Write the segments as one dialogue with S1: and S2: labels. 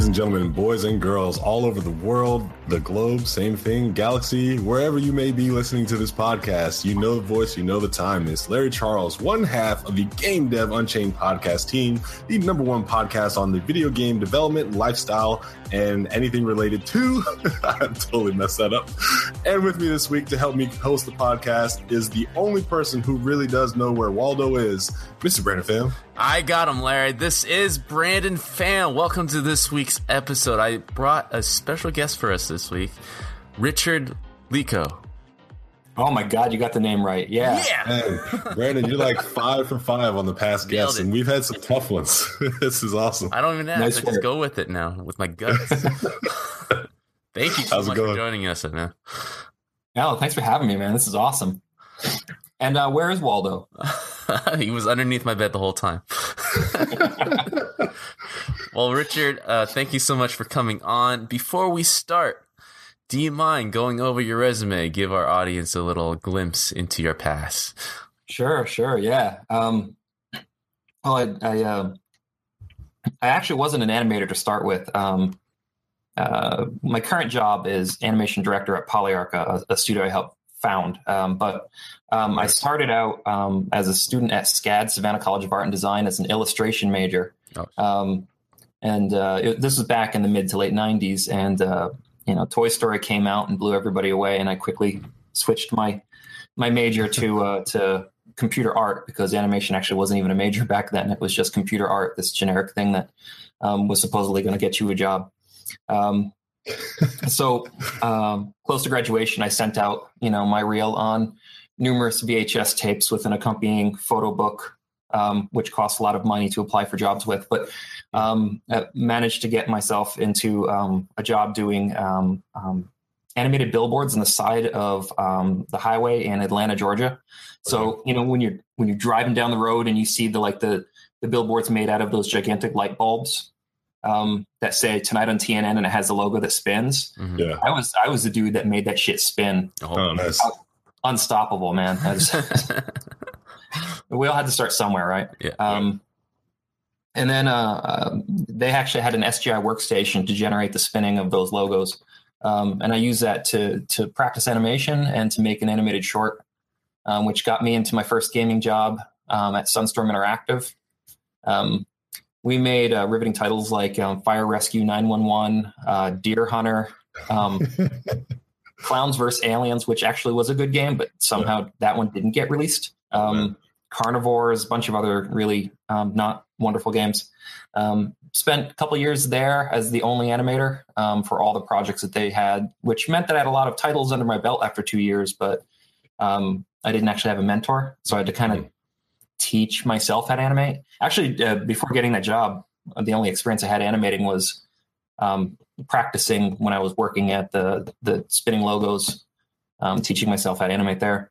S1: Ladies and gentlemen, boys and girls all over the world, the globe, same thing, galaxy, wherever you may be listening to this podcast, you know the voice, you know the time. It's Larry Charles, one half of the Game Dev Unchained podcast team, the number one podcast on the video game development, lifestyle, and anything related to. I totally messed that up. And with me this week to help me host the podcast is the only person who really does know where Waldo is, Mr. Brandon Pham.
S2: I got him, Larry. This is Brandon Pham. Welcome to this week's episode. I brought a special guest for us this week, Richard Lico.
S3: Oh my God, you got the name right. Yeah.
S2: Yeah.
S1: Hey, Brandon, you're like five for five on the past
S2: Nailed
S1: guests,
S2: it.
S1: and we've had some tough ones. this is awesome.
S2: I don't even ask.
S3: Nice
S2: I just go with it now with my guts. Thank you so
S1: How's
S2: much for joining us, man.
S3: Oh, thanks for having me, man. This is awesome. And uh, where is Waldo?
S2: he was underneath my bed the whole time. well, Richard, uh, thank you so much for coming on. Before we start, do you mind going over your resume? Give our audience a little glimpse into your past.
S3: Sure, sure, yeah. Um, well, I, I, uh, I actually wasn't an animator to start with. Um, uh, my current job is animation director at Polyarc, a, a studio I helped found. Um, but um, I started out um, as a student at SCAD, Savannah College of Art and Design, as an illustration major.
S2: Oh.
S3: Um, and uh, it, this was back in the mid to late 90s. And, uh, you know, Toy Story came out and blew everybody away. And I quickly switched my my major to uh, to computer art because animation actually wasn't even a major back then. It was just computer art, this generic thing that um, was supposedly going to get you a job. Um, so um, close to graduation, I sent out you know my reel on numerous VHS tapes with an accompanying photo book, um, which costs a lot of money to apply for jobs with, but um, managed to get myself into um, a job doing um, um, animated billboards on the side of um, the highway in Atlanta, Georgia. So you know when you're when you're driving down the road and you see the like the the billboards made out of those gigantic light bulbs um, that say tonight on TNN and it has the logo that spins.
S2: Mhm.
S1: Yeah.
S3: I was I was the dude that made that shit spin.
S1: Oh, nice.
S3: Unstoppable, man. I was- we all had to start somewhere, right?
S2: Yeah.
S3: Um, and then uh, um, they actually had an SGI workstation to generate the spinning of those logos, um, and I used that to to practice animation and to make an animated short, um, which got me into my first gaming job um, at Sunstorm Interactive. We made uh, riveting titles like um, Fire Rescue 911, uh, Deer Hunter, um, Clowns vs. Aliens, which actually was a good game, but somehow that one didn't get released. Um, Carnivores, a bunch of other really um, not wonderful games. Um, spent a couple years there as the only animator um, for all the projects that they had, which meant that I had a lot of titles under my belt after two years, but um, I didn't actually have a mentor. So I had to kind of teach myself how to animate. Actually, uh, before getting that job, uh, the only experience I had animating was um, practicing when I was working at the the spinning logos, um, teaching myself how to animate there.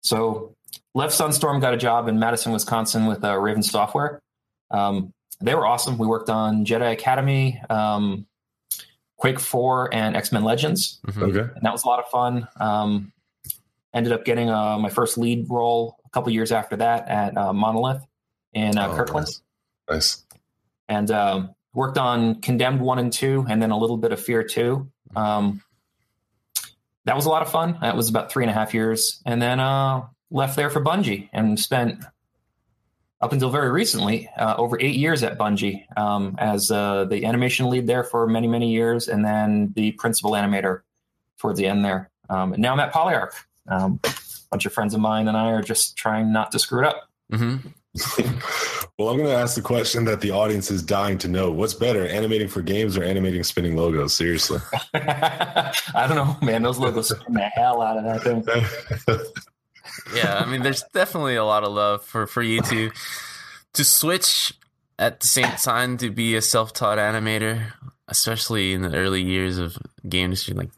S3: So left Sunstorm, got a job in Madison, Wisconsin with uh, Raven Software. Um, they were awesome. We worked on Jedi Academy, um, Quake Four, and X Men Legends,
S2: Mhm.
S1: Okay.
S3: and that was a lot of fun. Um, ended up getting uh, my first lead role a couple years after that at uh, Monolith in uh,
S1: Oh,
S3: Kirkland
S1: nice.
S3: And um, worked on Condemned one and two, and then a little bit of Fear two. Um, that was a lot of fun. That was about three and a half years, and then uh, left there for Bungie and spent up until very recently uh, over eight years at Bungie um, as uh, the animation lead there for many many years, and then the principal animator towards the end there. Um, and now I'm at Polyarc. A bunch of friends of mine and I are just trying not to screw it up.
S2: Mhm.
S1: well, I'm going to ask the question that the audience is dying to know. What's better, animating for games or animating spinning logos? Seriously.
S3: I don't know, man. Those logos spin the hell out of that thing.
S2: yeah, I mean, there's definitely a lot of love for for you to to switch at the same time to be a self-taught animator, especially in the early years of game industry. Like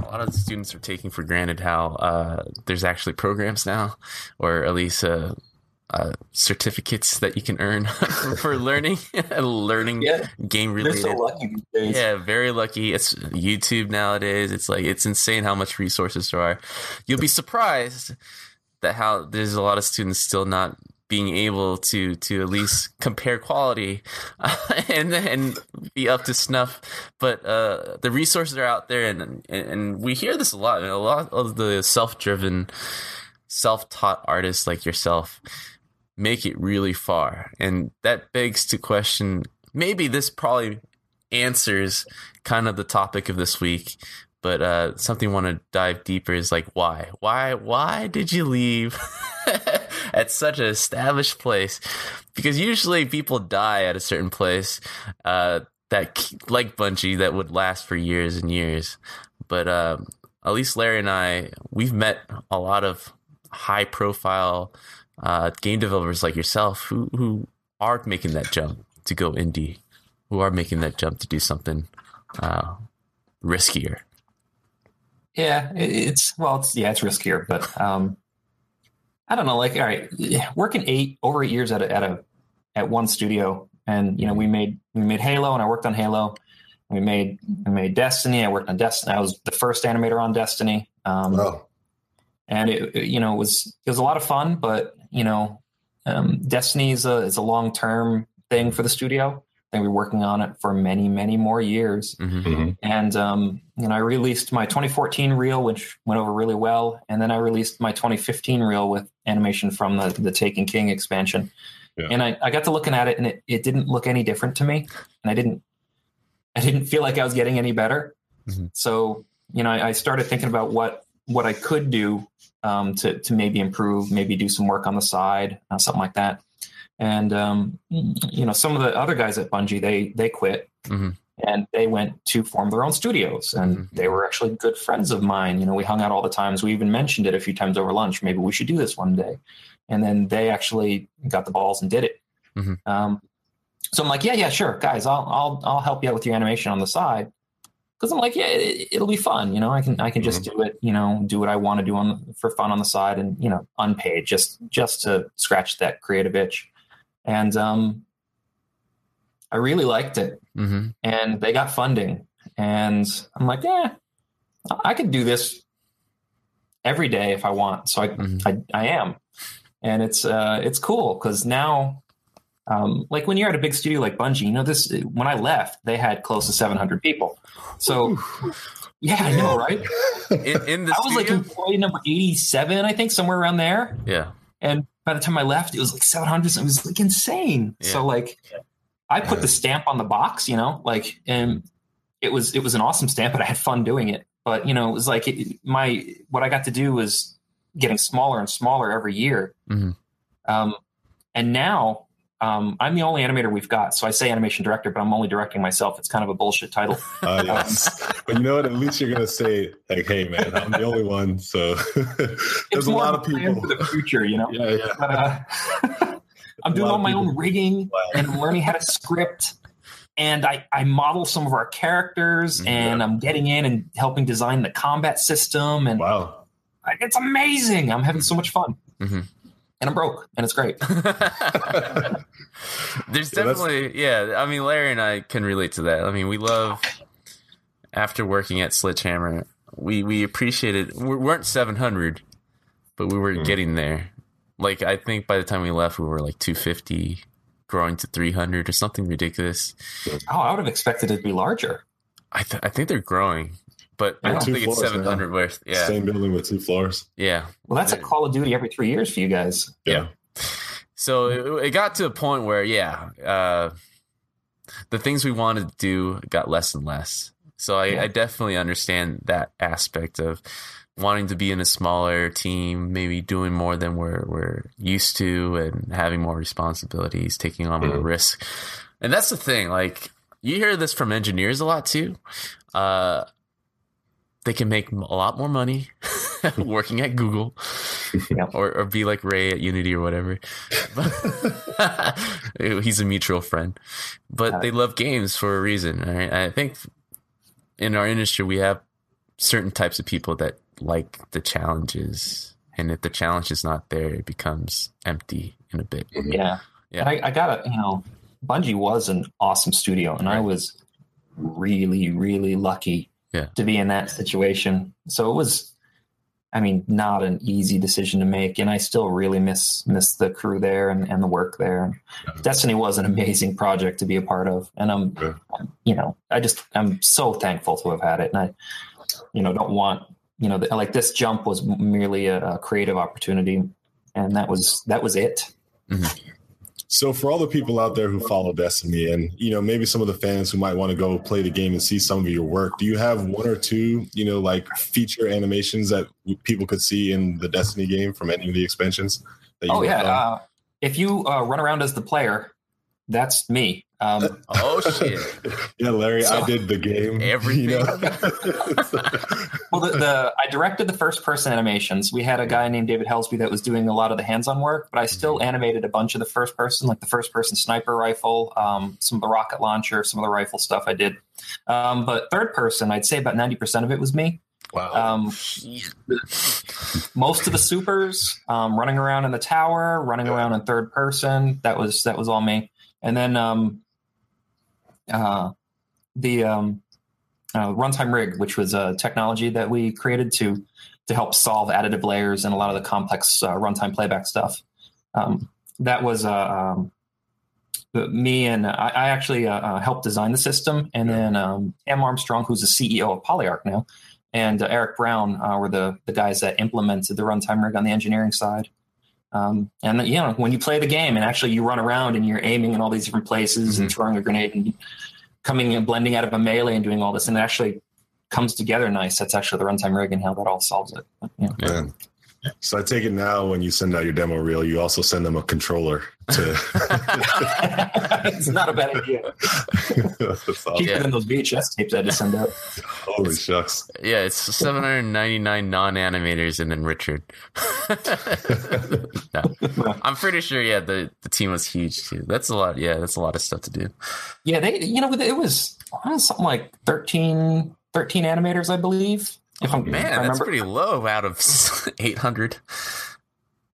S2: a lot of the students are taking for granted how uh, there's actually programs now, or at least uh, uh, certificates that you can earn for learning learning
S3: Yeah.
S2: game
S3: They're
S2: related.
S3: so lucky.
S2: Yeah, very lucky. It's YouTube nowadays. It's like it's insane how much resources there are. You'll be surprised that how there's a lot of students still not being able to to at least compare quality and and be up to snuff. But uh, the resources are out there, and, and and we hear this a lot. A lot of the self driven, self taught artists like yourself make it really far, and that begs to question. Maybe this probably answers kind of the topic of this week but uh something I want to dive deeper is like why why why did you leave at such an established place because usually people die at a certain place uh that like Bungie that would last for years and years but uh, at least Larry and I we've met a lot of high profile uh game developers like yourself who who are making that jump to go indie who are making that jump to do something uh, riskier.
S3: Yeah, it's well, it's yeah, it's riskier, but um, I don't know. Like, all right, working eight over eight years at a, at a at one studio, and you know, we made we made Halo, and I worked on Halo. We made we made Destiny. I worked on Destiny. I was the first animator on Destiny. Um,
S1: Wow.
S3: and it, it, you know it was it was a lot of fun but you know um, destiny is a is a long term thing for the studio and we're working on it for many many more years
S2: Mm-hmm.
S1: Mhm.
S3: and um, you know i released my 2014 reel which went over really well and then i released my 2015 reel with animation from the the taken king expansion
S1: Yeah.
S3: and I, I got to looking at it and it, it didn't look any different to me and i didn't i didn't feel like i was getting any better
S2: Mhm.
S3: so you know I, I started thinking about what what i could do um, to to maybe improve, maybe do some work on the side, uh, something like that. And um, you know, some of the other guys at Bungie, they they quit
S2: Mhm.
S3: and they went to form their own studios, and
S2: Mhm.
S3: they were actually good friends of mine. You know, we hung out all the times. We even mentioned it a few times over lunch. Maybe we should do this one day. And then they actually got the balls and did it.
S2: Mhm.
S3: Um, so I'm like, yeah, yeah, sure, guys, I'll I'll I'll help you out with your animation on the side because I'm like, yeah, it, it'll be fun. You know, I can I can just do it. You know, do what I want to do on for fun on the side, and you know, unpaid, just just to scratch that creative itch. And um, I really liked it,
S2: Mm-hmm.
S3: and they got funding, and I'm like, yeah, I could do this every day if I want. So I
S2: Mhm.
S3: I, I am, and it's uh, it's cool because now. Um, like when you're at a big studio like Bungie, you know this. When I left, they had close to 700 people. So, yeah, I know, right?
S2: In, in the
S3: I was like employee number 87, I think, somewhere around there.
S2: yeah.
S3: And by the time I left, it was like 700. It was like insane.
S2: Yeah.
S3: So like, I put the stamp on the box, you know, like, and it was it was an awesome stamp, but I had fun doing it. But you know, it was like it, my what I got to do was getting smaller and smaller every year.
S2: Mhm.
S3: Um, and now um, I'm the only animator we've got. So I say animation director, but I'm only directing myself. It's kind of a bullshit title.
S1: Uh, yes. but you know what? At least you're gonna say like, "Hey, man, I'm the only one." So there's a lot of people.
S3: for the future, you know.
S1: Yeah, yeah.
S3: But, uh, I'm doing all my
S1: people.
S3: own rigging
S1: Wow.
S3: and learning how to script. And I, I model some of our characters
S2: Mhm.
S3: and I'm getting in and helping design the combat system. And
S1: Wow.
S3: like, it's amazing. I'm having so much fun.
S2: Mhm.
S3: And I'm broke and it's great.
S2: There's
S1: Yeah,
S2: definitely, yeah. I mean, Larry and I can relate to that. I mean, we love after working at Sledgehammer, we we appreciated. We weren't 700, but we were
S1: Mhm.
S2: getting there. Like I think by the time we left, we were like 250, growing to 300 or something ridiculous.
S3: Oh, I would have expected it to be larger.
S2: I th- I think they're growing, but I don't
S1: two
S2: think it's
S1: floors,
S2: 700 worth. Yeah,
S1: Same building with two floors.
S2: yeah.
S3: Well, that's a Call of Duty every three years for you guys.
S2: Yeah. So it, it got to a point where, yeah, uh, the things we wanted to do got less and less. So I,
S3: Yeah.
S2: I definitely understand that aspect of wanting to be in a smaller team, maybe doing more than we're we're used to, and having more responsibilities, taking on more
S1: Mhm.
S2: risk. And that's the thing. Like you hear this from engineers a lot too. Uh, they can make a lot more money working at Google
S3: Yep.
S2: or, or be like Ray at Unity or whatever. He's a mutual friend, but they love games for a reason. Right? I think in our industry, we have certain types of people that like the challenges. And if the challenge is not there, it becomes empty in a bit. Mm-hmm.
S3: Yeah.
S2: Yeah.
S3: And I, I got to, you know, Bungie was an awesome studio, and I was really, really lucky
S2: Yeah.
S3: to be in that situation. So it was, I mean, not an easy decision to make, and I still really miss miss the crew there and, and the work there. Destiny was an amazing project to be a part of, and I'm,
S1: Yeah.
S3: You know, I just I'm so thankful to have had it, and I, you know, don't want, you know, the, like this jump was merely a, a creative opportunity, and that was that was it. Mm-hmm.
S1: So for all the people out there who follow Destiny and you know maybe some of the fans who might want to go play the game and see some of your work, do you have one or two, you know, like feature animations that people could see in the Destiny game from any of the expansions? That you
S3: Oh yeah, uh, if you uh, run around as the player, that's me. Um,
S2: Oh shit!
S1: yeah, Larry, I did the game.
S2: Everything.
S1: You know?
S3: well, the, the I directed the first person animations. We had a guy named David Helsby that was doing a lot of the hands-on work, but I still animated a bunch of the first person, like the first person sniper rifle, um, some of the rocket launcher, some of the rifle stuff I did. Um, but third person, I'd say about ninety percent of it was me.
S1: wow.
S3: Um, most of the supers um, running around in the tower, running around in third person. That was that was all me. And then um, uh, the um, uh, runtime rig, which was a technology that we created to to help solve additive layers and a lot of the complex uh, runtime playback stuff. Um, that was uh, um, me and I, I actually uh, helped design the system, and then um, Tam Armstrong, who's the CEO of PolyArc now, and uh, Eric Brown uh, were the the guys that implemented the runtime rig on the engineering side. Um, and you know, when you play the game and actually you run around and you're aiming in all these different places and throwing a grenade and coming and blending out of a melee and doing all this, and it actually comes together nice. That's actually the runtime rig and how that all solves it. But, you know.
S1: Man. So I take it now when you send out your demo reel, you also send them a controller to
S3: it's not a bad idea.
S1: That's awesome.
S3: Cheaper
S2: Yeah.
S3: than those VHS tapes I had to send out.
S1: Holy shucks.
S2: Yeah, it's 799 non-animators and then Richard. no, I'm pretty sure. Yeah, the, the team was huge too. That's a lot. Yeah, that's a lot of stuff to do.
S3: Yeah, they you know it was uh, something like 13, 13 animators, I believe. If I'm, if
S2: Man, that's
S3: remember.
S2: pretty low out of 800.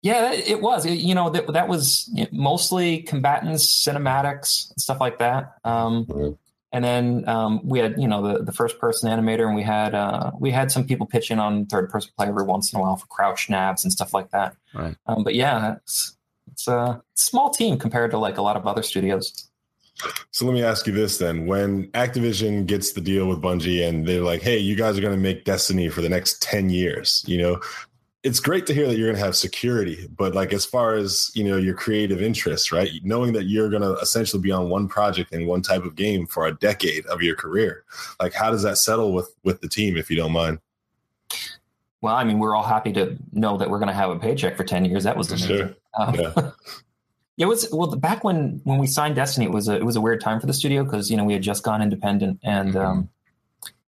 S3: Yeah, it was. It- you know that that was mostly combatants, cinematics, stuff like that. Um,
S1: Mhm.
S3: and then um, we had you know the, the first person animator, and we had uh, we had some people pitch in on third person play every once in a while for crouch nabs and stuff like that.
S2: Right.
S3: Um, but yeah, it's it's a small team compared to like a lot of other studios.
S1: So let me ask you this then. When Activision gets the deal with Bungie and they're like, hey, you guys are going to make Destiny for the next 10 years, you know, it's great to hear that you're going to have security, but like as far as, you know, your creative interests, right? Knowing that you're going to essentially be on one project and one type of game for a decade of your career. Like how does that settle with with the team if you don't mind?
S3: Well, I mean, we're all happy to know that we're going to have a paycheck for ten years. That was amazing.
S1: Sure.
S3: Um,
S1: Yeah.
S3: It was well back when when we signed Destiny. It was a it was a weird time for the studio because you know we had just gone independent and
S1: Mhm.
S3: um,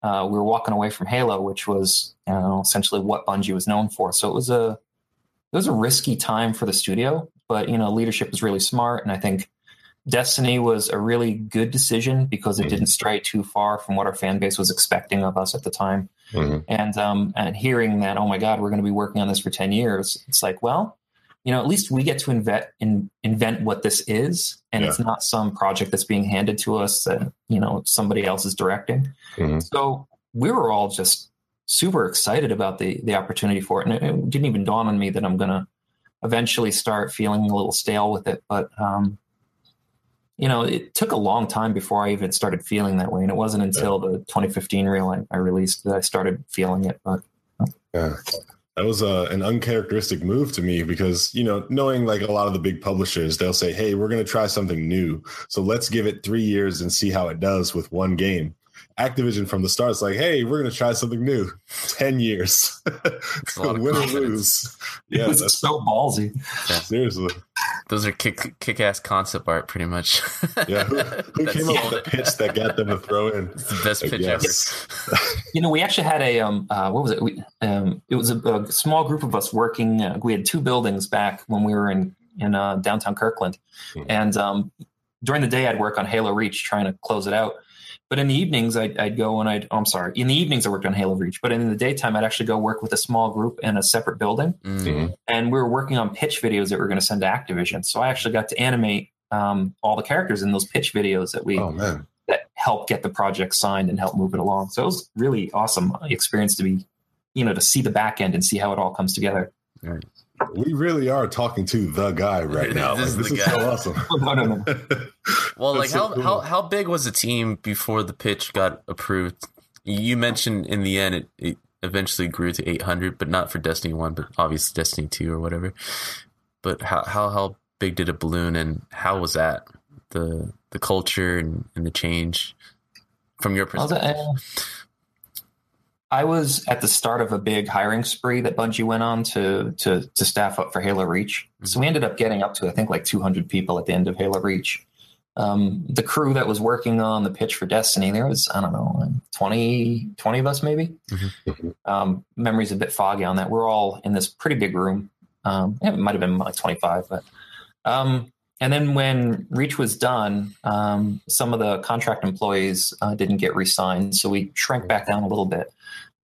S3: uh, we were walking away from Halo, which was you know, essentially what Bungie was known for. So it was a it was a risky time for the studio, but you know leadership was really smart, and I think Destiny was a really good decision because it
S1: Mhm.
S3: didn't stray too far from what our fan base was expecting of us at the time
S1: Mhm.
S3: and um, and hearing that oh my god we're going to be working on this for 10 years it's like well you know at least we get to invent in, invent what this is and it's not some project that's being handed to us that you know somebody else is directing
S1: Mhm.
S3: so we were all just super excited about the the opportunity for it and it, it didn't even dawn on me that i'm going to eventually start feeling a little stale with it but um you know, it took a long time before I even started feeling that way, and it wasn't until the 2015 reel I, I released that I started feeling it. But
S1: Yeah. That was uh, an uncharacteristic move to me because, you know, knowing like a lot of the big publishers, they'll say, hey, we're going to try something new. So let's give it three years and see how it does with one game. Activision from the start is like, hey, we're going to try something new. 10 years.
S2: a lot of
S1: Win or
S2: confidence.
S1: lose.
S3: it
S1: Yeah,
S3: was
S1: that's
S3: so ballsy.
S1: seriously.
S2: Those are kick kick ass concept art, pretty much.
S1: Yeah, who, who came up with the pitch that got them to throw in?
S2: It's the best
S1: Like,
S2: pitch
S1: yes.
S2: ever.
S3: You know, we actually had a um, uh, what was it? We, um, it was a, a small group of us working. Uh, we had two buildings back when we were in in uh, downtown Kirkland,
S1: Hmm.
S3: and um, during the day I'd work on Halo Reach trying to close it out. But in the evenings, I'd, I'd go and I'd. Oh, I'm sorry. In the evenings, I worked on Halo Reach, but in the daytime, I'd actually go work with a small group in a separate building,
S2: Mm.
S3: and we were working on pitch videos that we are going to send to Activision. So I actually got to animate um, all the characters in those pitch videos that we
S1: Oh
S3: that help get the project signed and help move it along. So it was really awesome experience to be, you know, to see the back end and see how it all comes together.
S1: We really are talking to the guy right now.
S2: This
S1: Like,
S2: is
S1: This
S2: the
S1: is,
S2: guy.
S1: so awesome.
S3: No, no, no.
S2: Well, like
S1: That's so
S2: how,
S1: cool.
S2: how how big was the team before the pitch got approved? You mentioned in the end it, it eventually grew to 800, but not for Destiny One, but obviously Destiny Two or whatever. But how how how big did it balloon, and how was that the the culture and, and the change from your
S3: I was,
S2: perspective?
S3: Uh, I was at the start of a big hiring spree that Bungie went on to to to staff up for Halo Reach. So we ended up getting up to I think like 200 people at the end of Halo Reach. Um, the crew that was working on the pitch for Destiny, there was I don't know 20 20 of us maybe.
S1: Mhm.
S3: Um, memory's a bit foggy on that. We're all in this pretty big room. Um, it might have been like 25, but um, and then when Reach was done, um, some of the contract employees uh, didn't get re-signed, so we shrank back down a little bit.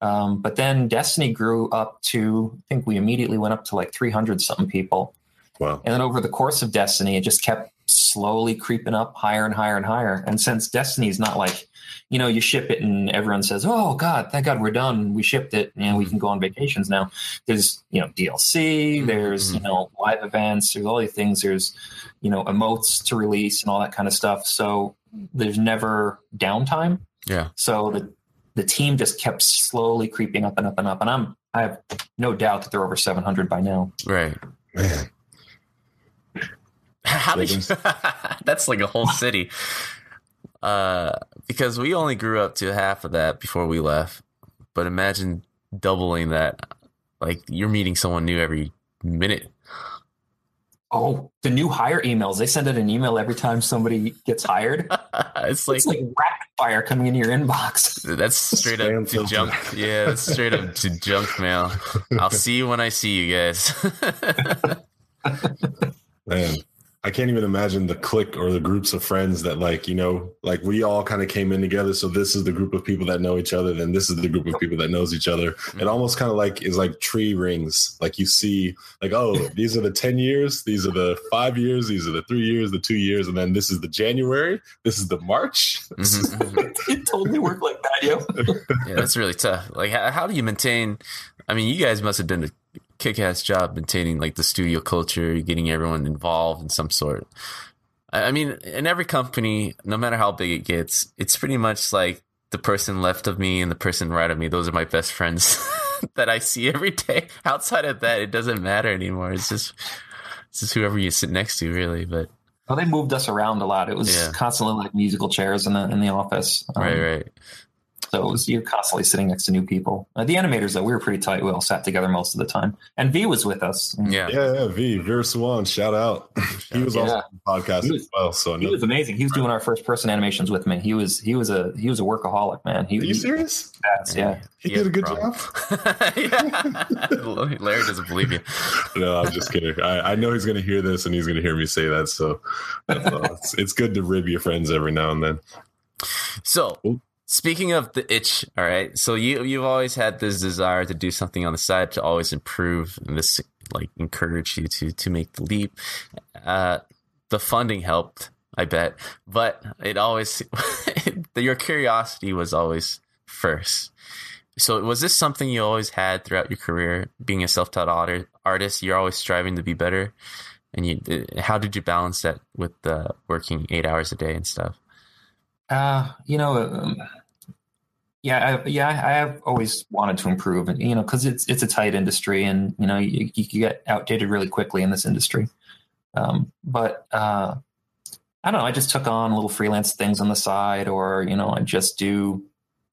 S3: Um, but then Destiny grew up to, I think we immediately went up to like 300 something people.
S1: Wow.
S3: And then over the course of Destiny, it just kept slowly creeping up higher and higher and higher. And since Destiny is not like, you know, you ship it and everyone says, "Oh God, thank God we're done. We shipped it, and we can go on vacations now." There's you know DLC, there's you know live events, there's all these things. There's you know emotes to release and all that kind of stuff. So there's never downtime.
S2: Yeah.
S3: So the the team just kept slowly creeping up and up and up. And I'm I have no doubt that they're over 700 by now.
S2: Right.
S1: Man,
S2: How did you, that's like a whole city. Uh, because we only grew up to half of that before we left. But imagine doubling that. Like you're meeting someone new every minute.
S3: Oh, the new hire emails. They send out an email every time somebody gets hired.
S2: it's like
S3: it's like rapid fire coming into your inbox.
S2: that's straight up to
S1: filter.
S2: junk. Yeah, that's straight up to junk mail. I'll see you when I see you guys.
S1: man, I can't even imagine the clique or the groups of friends that like you know, like we all kind of came in together. So this is the group of people that know each other. Then this is the group of people that knows each other. It almost kind of like is like tree rings. Like you see, like oh, these are the ten years. These are the five years. These are the three years. The two years, and then this is the January. This is the March.
S2: Mhm, mhm.
S3: it totally worked like that, yo.
S2: yeah, that's really tough. Like, how, how do you maintain? I mean, you guys must have done a kick-ass job maintaining like the studio culture, getting everyone involved in some sort. I, I mean, in every company, no matter how big it gets, it's pretty much like the person left of me and the person right of me. Those are my best friends that I see every day. Outside of that, it doesn't matter anymore. It's just it's just whoever you sit next to, really. But
S3: Well, they moved us around a lot. It was
S2: Yeah.
S3: constantly like musical chairs in the in the office. Um,
S2: right, right.
S3: So it was, you're constantly sitting next to new people. Uh, the animators, though, we were pretty tight. We all sat together most of the time. And V was with us.
S2: Yeah.
S1: Yeah, yeah, V Vir Swan, shout out. he was also
S3: Yeah.
S1: on the podcast
S3: He was-
S1: as well. So
S3: He was amazing. He was doing our first person animations with me. He was he was a he was a workaholic man. He
S1: Are you
S3: was
S1: serious?
S3: yeah.
S1: He
S2: has
S1: did a good
S2: problem. yeah. Larry doesn't believe you.
S1: No, I'm just kidding. I, I know he's going to hear this and he's going to hear me say that. So that's all. it's, it's good to rib your friends every now and then.
S2: So,
S1: Cool.
S2: Speaking of the itch, all right. So you you've always had this desire to do something on the side to always improve, and this like encouraged you to to make the leap. Uh, the funding helped, I bet, but it always your curiosity was always first. So was this something you always had throughout your career, being a self-taught art- artist? You're always striving to be better, and you. How did you balance that with uh, working eight hours a day and stuff?
S3: Uh, you know, um, yeah, I, yeah, I have always wanted to improve, and you know, because it's it's a tight industry, and you know, you, you get outdated really quickly in this industry. Um, but uh, I don't know. I just took on little freelance things on the side, or you know, I just do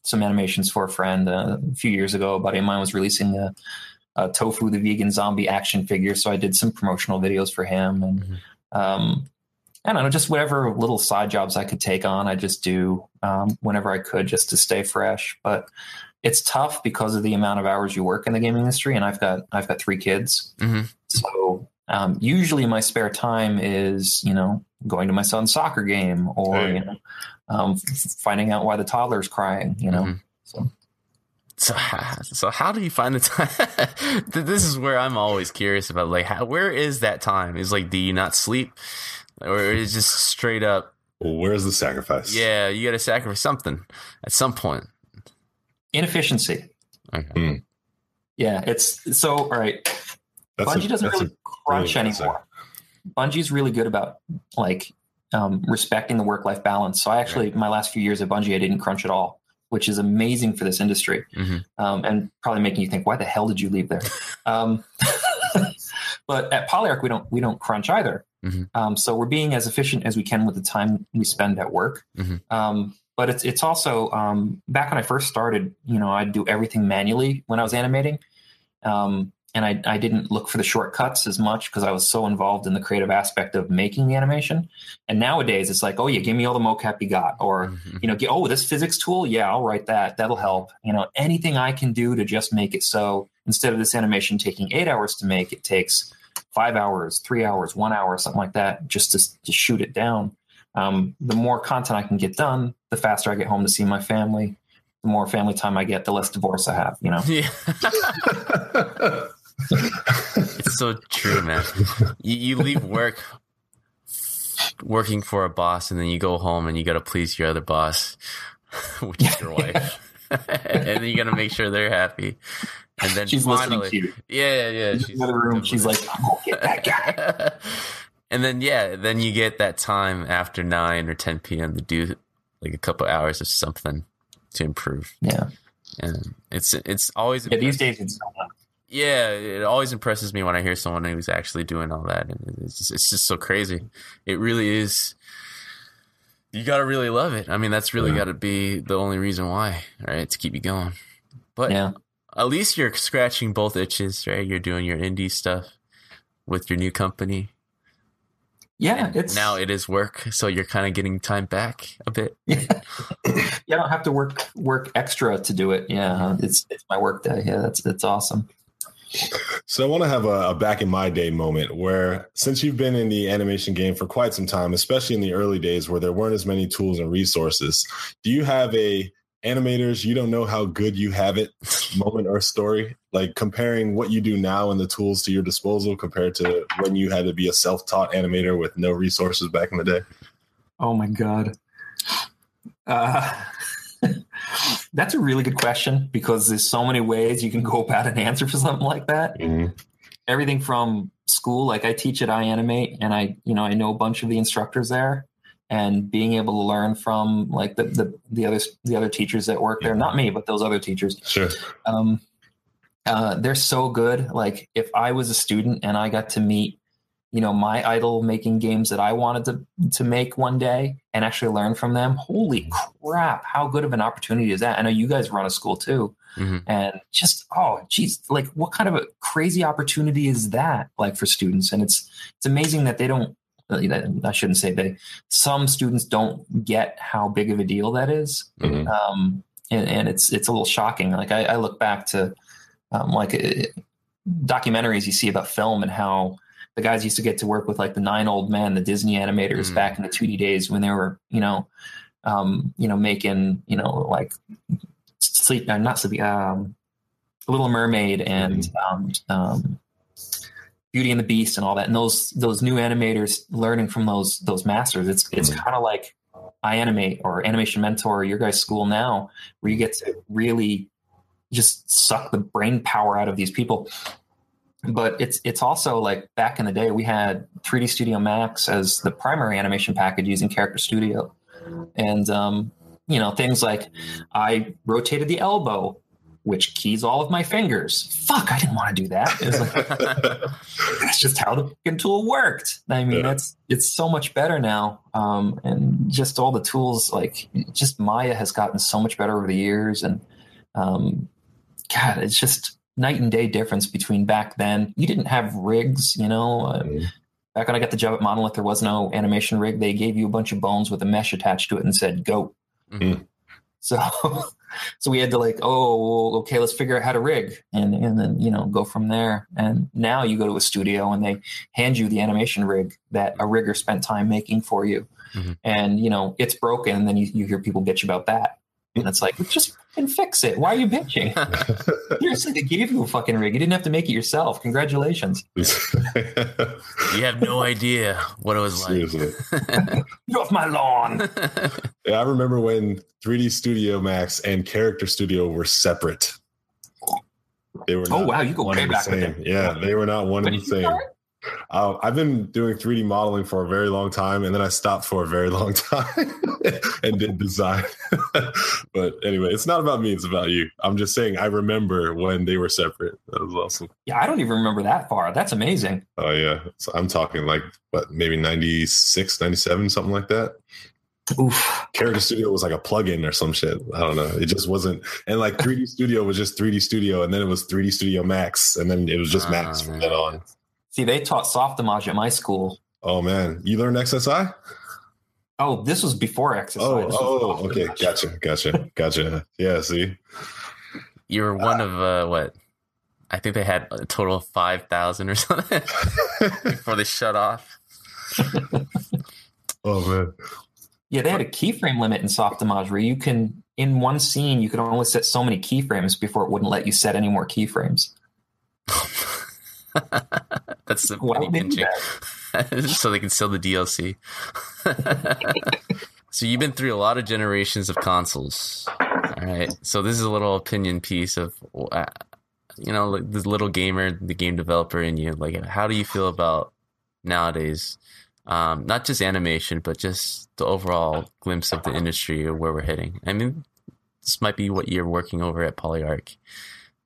S3: some animations for a friend. Uh, a few years ago, a buddy of mine was releasing a, a Tofu the vegan zombie action figure, so I did some promotional videos for him, and
S2: Mhm.
S3: Um, I don't know, just whatever little side jobs I could take on, I just do um, whenever I could just to stay fresh. But it's tough because of the amount of hours you work in the gaming industry, and I've got I've got three kids,
S2: hmm
S3: so um, usually my spare time is you know going to my son's soccer game or you know um, finding out why the toddler's crying. You know,
S2: Mhm.
S3: so
S2: So, so how do you find the time? this is where I'm always curious about. Like, how, where is that time? Is like, do you not sleep, or is it just straight up?
S1: Well, where's the sacrifice?
S2: Yeah, you got to sacrifice something at some point.
S3: inefficiency.
S2: Okay.
S3: Yeah, it's so all right.
S1: That's a-
S3: Bungie doesn't really crunch
S1: brilliant
S3: anymore. Bungie's really good about like um, respecting the work life balance. So I actually, my last few years at Bungie, I didn't crunch at all, which is amazing for this industry,
S2: Mhm.
S3: um, and probably making you think, why the hell did you leave there? um, but at Polyarc, we don't we don't crunch either.
S2: Mhm.
S3: Um, so we're being as efficient as we can with the time we spend at work.
S2: Mhm.
S3: Um, but it's it's also um, back when I first started, you know, I'd do everything manually when I was animating. Um, and I, I didn't look for the shortcuts as much because I was so involved in the creative aspect of making the animation. And nowadays it's like, oh yeah, give me all the mocap you got, or
S2: Mhm.
S3: you know, oh this physics tool, yeah, I'll write that. That'll help. You know, anything I can do to just make it so instead of this animation taking eight hours to make, it takes five hours, three hours, one hour, something like that, just to, to shoot it down. Um, the more content I can get done, the faster I get home to see my family. The more family time I get, the less divorce I have. You know.
S2: Yeah, it's so true, man. You, you leave work working for a boss, and then you go home and you got to please your other boss, which is your wife, and then you got to make sure they're happy. And then
S3: She's
S2: finally,
S3: listening to you.
S2: yeah, yeah,
S3: She's in the room. She's like, "Oh, get that guy."
S2: and then yeah, then you get that time after nine or ten p.m. to do like a couple hours of something to improve.
S3: Yeah.
S2: And it's it's always
S3: Yeah. These days, it's
S2: yeah, it always impresses me when I hear someone who's actually doing all that, and it's just, it's just so crazy. It really is. You gotta really love it. I mean, that's really
S1: Yeah.
S2: got to be the only reason why, right? To keep you going. But
S3: Yeah.
S2: at least you're scratching both itches, right? You're doing your indie stuff with your new company.
S3: Yeah.
S2: And
S3: It's
S2: now it is work, so you're kind of getting time back a bit.
S3: Yeah. yeah. I don't have to work work extra to do it. Yeah. It's it's my work day. Yeah. That's that's awesome.
S1: So I want to have a, a back in my day moment where, since you've been in the animation game for quite some time, especially in the early days where there weren't as many tools and resources, do you have a animators you don't know how good you have it moment or story? Like comparing what you do now and the tools to your disposal compared to when you had to be a self-taught animator with no resources back in the day.
S3: Oh my god. Uh, that's a really good question because there's so many ways you can go about an answer for something like that. Everything from school, like I teach at iAnimate, and I, you know, I know a bunch of the instructors there, and being able to learn from like the the, the other the other teachers that work there, not me, but those other teachers.
S1: Sure.
S3: um, uh, they're so good. Like if I was a student and I got to meet, you know, my idol making games that I wanted to to make one day and actually learn from them, holy crap! How good of an opportunity is that? I know you guys run a school too,
S2: Mhm.
S3: and just oh, geez, like what kind of a crazy opportunity is that? Like for students, and it's it's amazing that they don't. I shouldn't say they. Some students don't get how big of a deal that is
S1: Mhm.
S3: um, and, and it's it's a little shocking. Like I, I look back to um, like uh, documentaries you see about film and how the guys used to get to work with like the nine old men, the Disney animators
S2: Mm.
S3: back in the 2D days when they were you know um, you know making you know like sleep uh, not sleepy um, Little Mermaid and um, um, Beauty and the Beast and all that. And those those new animators learning from those those masters, it's it's
S1: Mhm.
S3: kind of like iAnimate or Animation Mentor or your guys' school now, where you get to really just suck the brain power out of these people. But it's it's also like back in the day we had 3D Studio Max as the primary animation package using Character Studio, and um, you know things like I rotated the elbow, which keys all of my fingers. Fuck, I didn't want to do that. It's like, that's just how the fucking tool worked. I mean,
S1: Yeah.
S3: that's it's so much better now, um, and just all the tools like just Maya has gotten so much better over the years, and um, God, it's just night and day difference between back then. You didn't have rigs, you know. Uh,
S1: Mhm.
S3: back when I got the job at Monolith, there was no animation rig. They gave you a bunch of bones with a mesh attached to it and said go.
S2: Mhm.
S3: So, so we had to like, oh, well, okay, let's figure out how to rig, and and then you know go from there. And now you go to a studio and they hand you the animation rig that a rigger spent time making for you,
S2: Mhm.
S3: and you know it's broken. And then you, you hear people bitch about that, and it's like, just fucking fix it. Why are you bitching? Seriously, they gave you a fucking rig. You didn't have to make it yourself. Congratulations.
S2: You have no idea what it was like.
S1: Seriously.
S3: Get off my lawn.
S1: Yeah, I remember when 3D Studio Max and Character Studio were separate. They were.
S3: Oh wow, you go
S1: one
S3: way
S1: and the
S3: back with
S1: same. Yeah, they were not one
S3: When
S1: and the same.
S3: start?
S1: Uh, I've been doing 3D modeling for a very long time, and then I stopped for a very long time and did design. but anyway, it's not about me; it's about you. I'm just saying I remember when they were separate. That was awesome.
S3: Yeah, I don't even remember that far. That's amazing.
S1: Oh yeah, so I'm talking like what, maybe 96, 97, something like that.
S3: Oof.
S1: Character Studio was like a plugin or some shit. I don't know. It just wasn't. And like 3D Studio was just 3D Studio, and then it was 3D Studio Max, and then it was just Max
S2: Ah,
S1: from then on.
S3: See, they taught Softimage at my school.
S1: Oh man, you learned XSI?
S3: Oh, this was before XSI.
S1: Oh, oh, okay, gotcha, gotcha, gotcha. Yeah, see,
S2: You were one of uh, what? I think they had a total of five thousand or something before they shut off.
S1: oh man,
S3: Yeah, they had a keyframe limit in soft Softimage where you can, in one scene, you could only set so many keyframes before it wouldn't let you set any more keyframes.
S2: That's the money
S3: would they do
S2: pinching, so they can sell the DLC. so you've been through a lot of generations of consoles. All right, so this is a little opinion piece of, uh, you know, like the little gamer, the game developer in you. Like, how do you feel about nowadays? Um, not just animation, but just the overall glimpse of the industry or where we're heading. I mean, this might be what you're working over at Polyarc,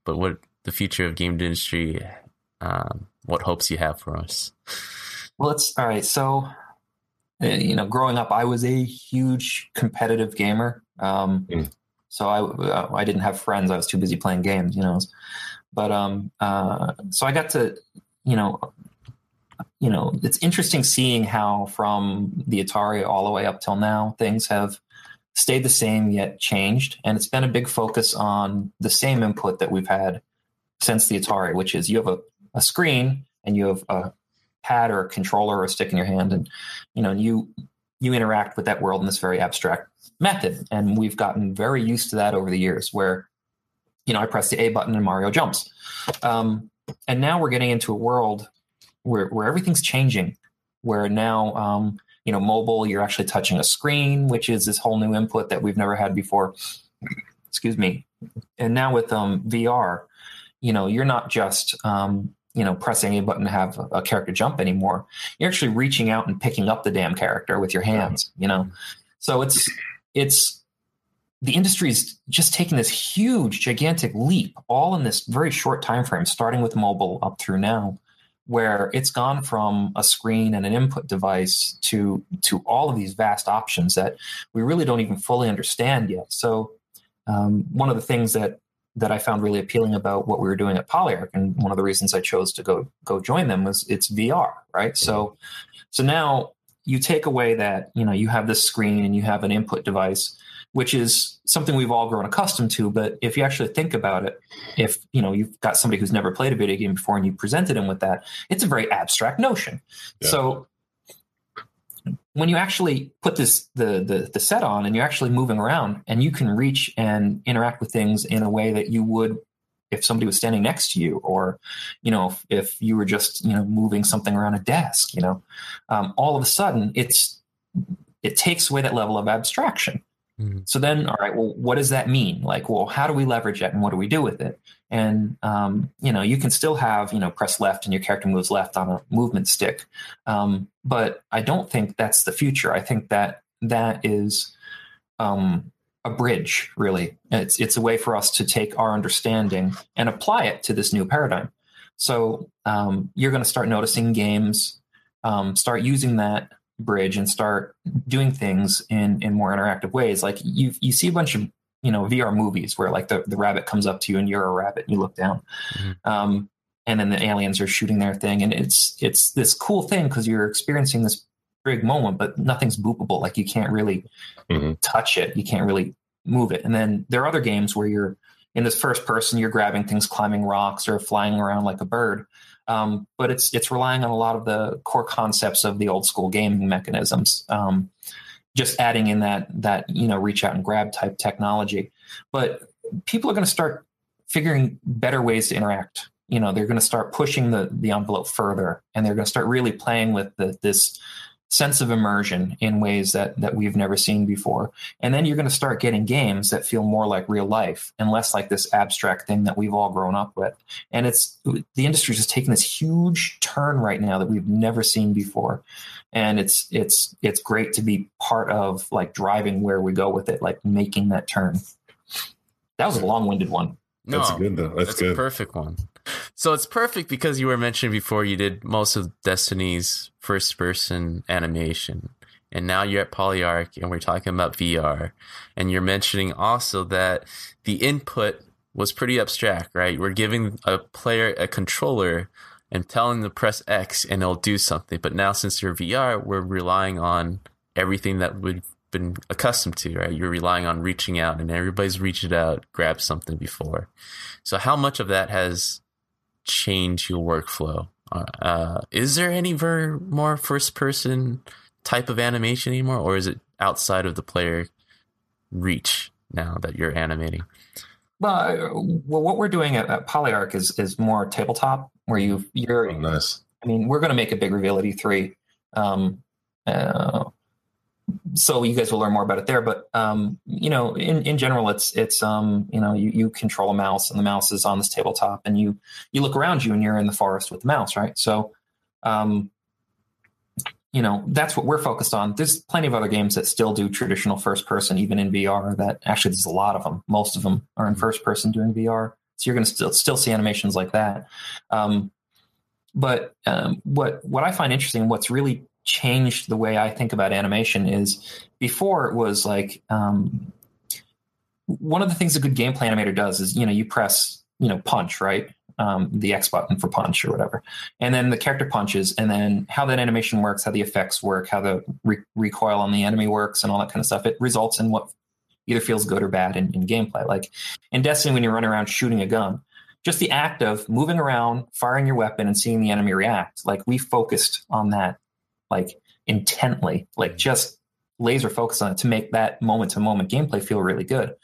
S2: but what the future of game industry, um, what hopes you have for us?
S3: Well, it's all right. So, uh, you know, growing up, I was a huge competitive gamer. Um,
S1: Mm.
S3: So I uh, I didn't have friends. I was too busy playing games, you know. But um, uh, so I got to, you know, you know, it's interesting seeing how from the Atari all the way up till now things have stayed the same yet changed, and it's been a big focus on the same input that we've had since the Atari, which is you have a, a screen and you have a pad or a controller or a stick in your hand and you know and you you interact with that world in this very abstract method. And we've gotten very used to that over the years where you know i press the a button and mario jumps. Um, and now we're getting into a world where, where everything's changing where now um, you know mobile you're actually touching a screen which is this whole new input that we've never had before. Excuse me. And now with um, vr you know you're not just um, you know pressing a button to have a character jump anymore you're actually reaching out and picking up the damn character with your hands you know? So it's it's the industry is just taking this huge gigantic leap all in this very short time frame starting with mobile up through now where it's gone from a screen and an input device to to all of these vast options that we really don't even fully understand yet. So um, one of the things that that I found really appealing about what we were doing at Polyarc, and one of the reasons I chose to go go join them was it's VR, right? So, so now you take away that you know you have this screen and you have an input device, which is something we've all grown accustomed to. But if you actually think about it, if you know you've got somebody who's never played a video game before and you presented them with that, it's a very abstract notion.
S1: Yeah.
S3: So when you actually put this the, the the set on and you're actually moving around and you can reach and interact with things in a way that you would if somebody was standing next to you or you know if, if you were just you know moving something around a desk you know um, all of a sudden it's it takes away that level of abstraction
S2: Mhm.
S3: so then all right well what does that mean? Like well how do we leverage it and what do we do with it? And um, you know you can still have you know press left and your character moves left on a movement stick. Um, but i don't think that's the future. I think that that is um, a bridge really. It's it's a way for us to take our understanding and apply it to this new paradigm. So um, you're going to start noticing games um, start using that bridge and start doing things in in more interactive ways like you you see a bunch of you know VR movies where like the, the rabbit comes up to you and you're a rabbit and you look down.
S2: Mhm.
S3: Um, and then the aliens are shooting their thing, and it's it's this cool thing because you're experiencing this big moment, but nothing's boopable. Like you can't really
S1: Mhm.
S3: touch it, you can't really move it. And then there are other games where you're in this first person, you're grabbing things, climbing rocks, or flying around like a bird. Um, but it's it's relying on a lot of the core concepts of the old school gaming mechanisms. Um, just adding in that that you know reach out and grab type technology. But people are going to start figuring better ways to interact. You know, they're going to start pushing the the envelope further, and they're going to start really playing with the, this sense of immersion in ways that that we've never seen before. And then you're going to start getting games that feel more like real life and less like this abstract thing that we've all grown up with. And it's the industry just taking this huge turn right now that we've never seen before. And it's it's it's great to be part of like driving where we go with it, like making that turn. That was a long-winded one.
S2: No,
S1: That's good though. That's,
S2: That's
S1: good.
S2: a perfect one. So it's perfect because you were mentioning before you did most of Destiny's first person animation. And now you're at Polyarc and we're talking about VR. And you're mentioning also that the input was pretty abstract, right? We're giving a player a controller and telling them to press X and it'll do something. But now since you're VR, we're relying on everything that we've been accustomed to, right? You're relying on reaching out and everybody's reached out, grabbed something before. So how much of that has changed your workflow? Uh, Uh, is there any ver- more first person type of animation anymore, or is it outside of the player reach now that you're animating?
S3: Well, uh, well what we're doing at, at Polyarc is is more tabletop, where you you're
S1: Oh, nice.
S3: I mean, we're going to make a big reveal at E3. Um, uh, so you guys will learn more about it there. But um, you know, in, in general, it's it's um, you know you, you control a mouse and the mouse is on this tabletop, and you you look around you and you're in the forest with the mouse, right? So, um, you know, that's what we're focused on. There's plenty of other games that still do traditional first person, even in VR. That actually, there's a lot of them. Most of them are in first person doing VR. So you're going to still still see animations like that. Um, but um, what what I find interesting, what's really changed the way I think about animation is before it was like um, one of the things a good gameplay animator does is you know you press you know punch right um, the X button for punch or whatever, and then the character punches, and then how that animation works, how the effects work, how the re- recoil on the enemy works, and all that kind of stuff. It results in what either feels good or bad in, in gameplay. Like in Destiny, when you run around shooting a gun, just the act of moving around, firing your weapon, and seeing the enemy react. Like we focused on that, like intently, like just laser focused on it to make that moment to moment gameplay feel really good.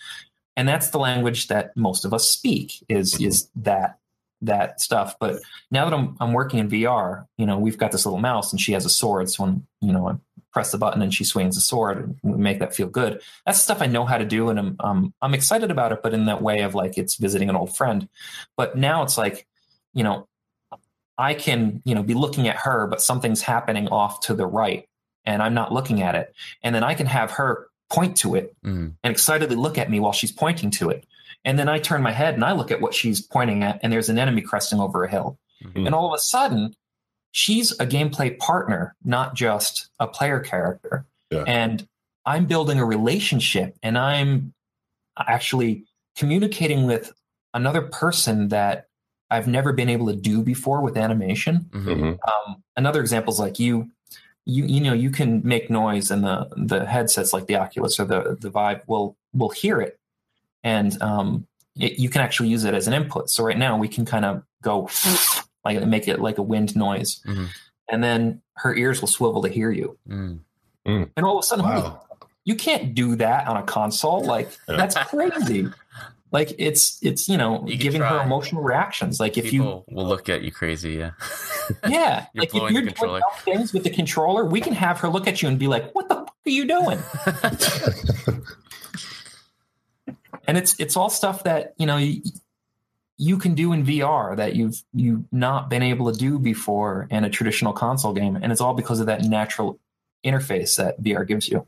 S3: And that's the language that most of us speak is is that that stuff. But now that I'm I'm working in VR, you know, we've got this little mouse and she has a sword. So when you know I press the button and she swings the sword and we make that feel good. That's stuff I know how to do and I'm um, I'm excited about it, but in that way of like it's visiting an old friend. But now it's like, you know, I can, you know, be looking at her, but something's happening off to the right and I'm not looking at it. And then I can have her point to it
S2: Mm.
S3: and excitedly look at me while she's pointing to it. And then I turn my head and I look at what she's pointing at, and there's an enemy cresting over a hill.
S2: Mhm.
S3: And all of a sudden, she's a gameplay partner, not just a player character.
S1: Yeah.
S3: And I'm building a relationship and I'm actually communicating with another person that I've never been able to do before with animation
S2: Mhm.
S1: Mhm.
S3: um, another example is like you you you know you can make noise and the the headsets like the oculus or the the vive will will hear it and um, it, you can actually use it as an input so right now we can kind of go like make it like a wind noise
S2: Mhm.
S3: and then her ears will swivel to hear you
S2: Mm.
S3: and all of a sudden holy
S1: Wow.
S3: you can't do that on a console like
S1: Yeah.
S3: that's crazy like it's it's you know
S2: You
S3: giving her emotional reactions like if you
S2: will look at you crazy. Yeah.
S3: Yeah,
S2: You're
S3: like if you're
S2: the
S3: doing things with the controller, we can have her look at you and be like, "What the fuck are you doing?" and it's it's all stuff that you know you, you can do in VR that you've you've not been able to do before in a traditional console game, and it's all because of that natural interface that VR gives you.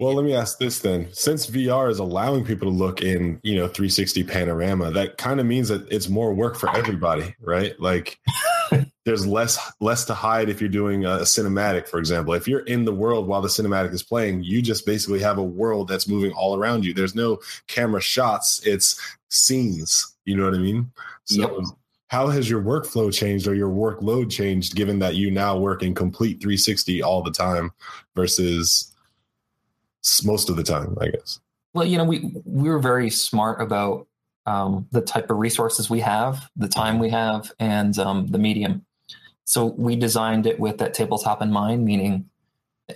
S1: Well, let me ask this then. Since VR is allowing people to look in, you know, 360 panorama, that kind of means that it's more work for everybody, right? Like there's less less to hide if you're doing a cinematic, for example. If you're in the world while the cinematic is playing, you just basically have a world that's moving all around you. There's no camera shots, it's scenes. You know what I mean? So
S3: Yep.
S1: how has your workflow changed or your workload changed given that you now work in complete 360 all the time versus most of the time, I guess?
S3: Well, you know, we we were very smart about um, the type of resources we have, the time we have, and um, the medium. So we designed it with that tabletop in mind, meaning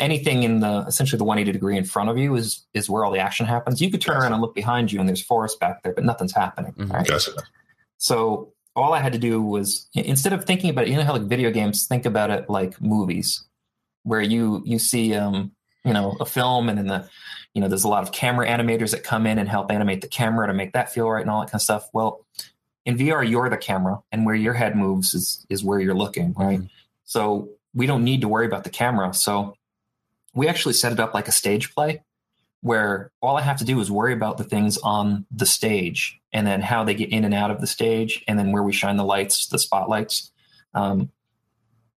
S3: anything in the essentially the 180 degree in front of you is is where all the action happens. You could turn around and look behind you, and there's forest back there, but nothing's happening.
S1: Mm-hmm.
S3: Right?
S1: Gotcha.
S3: So all I had to do was instead of thinking about it, you know how like video games, think about it like movies, where you you see um you know a film and then the you know there's a lot of camera animators that come in and help animate the camera to make that feel right and all that kind of stuff. Well, in VR, you're the camera, and where your head moves is is where you're looking, right? Mm-hmm. So we don't need to worry about the camera. So we actually set it up like a stage play where all I have to do is worry about the things on the stage and then how they get in and out of the stage and then where we shine the lights, the spotlights. Um,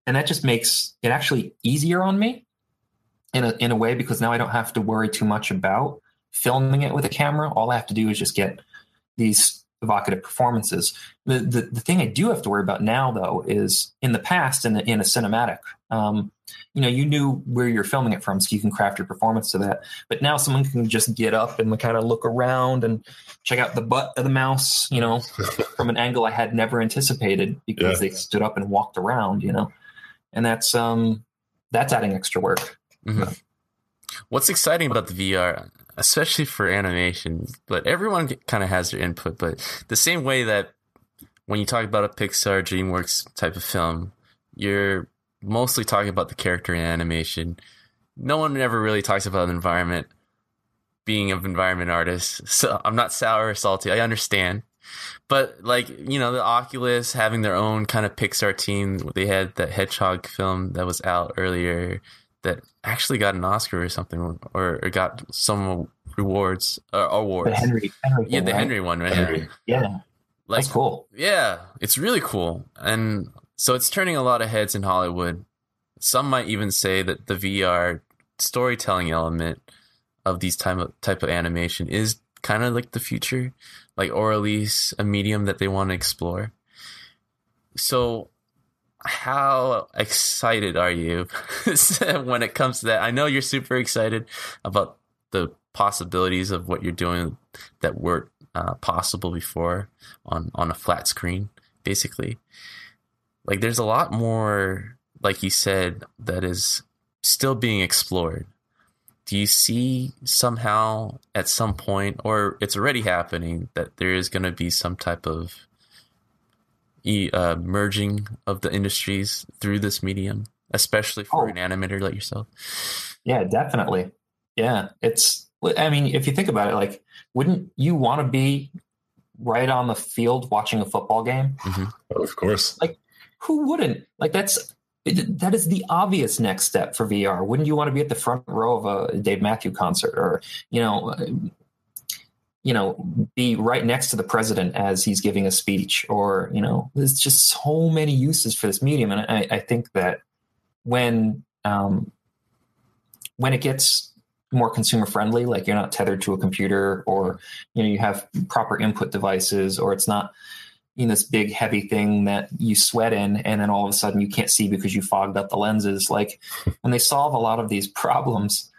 S3: and that just makes it actually easier on me in a, in a way because now I don't have to worry too much about filming it with a camera. All I have to do is just get these evocative performances. The, the, the thing I do have to worry about now, though, is in the past in, the, in a cinematic, um, you know, you knew where you're filming it from, so you can craft your performance to that. But now someone can just get up and kind of look around and check out the butt of the mouse, you know, from an angle I had never anticipated because yeah. they stood up and walked around, you know, and that's um that's adding extra work.
S2: Mm-hmm. What's exciting about the VR, especially for animation, but everyone kind of has their input, but the same way that when you talk about a Pixar, DreamWorks type of film, you're mostly talking about the character and animation. No one ever really talks about the environment. Being an environment artist, so I'm not sour or salty. I understand, but like you know, the Oculus having their own kind of Pixar team. They had that Hedgehog film that was out earlier that actually got an Oscar or something, or, or got some rewards uh, awards.
S3: The Henry, Henry
S2: yeah, the
S3: right?
S2: Henry one, right?
S3: Henry. Yeah, like, that's cool.
S2: Yeah, it's really cool, and so it's turning a lot of heads in Hollywood. Some might even say that the VR storytelling element of these type of type of animation is kind of like the future, like or at least a medium that they want to explore. So how excited are you when it comes to that? I know you're super excited about the possibilities of what you're doing that weren't uh, possible before on on a flat screen, basically like there's a lot more like you said that is still being explored do you see somehow at some point or it's already happening that there is going to be some type of uh, merging of the industries through this medium especially for oh. an animator like yourself
S3: yeah definitely yeah it's i mean if you think about it like wouldn't you want to be right on the field watching a football game
S1: mm-hmm. of course
S3: like who wouldn't? Like that's that is the obvious next step for VR. Wouldn't you want to be at the front row of a Dave Matthew concert, or you know, you know, be right next to the president as he's giving a speech, or you know, there's just so many uses for this medium, and I, I think that when um, when it gets more consumer friendly, like you're not tethered to a computer, or you know, you have proper input devices, or it's not in this big heavy thing that you sweat in and then all of a sudden you can't see because you fogged up the lenses like when they solve a lot of these problems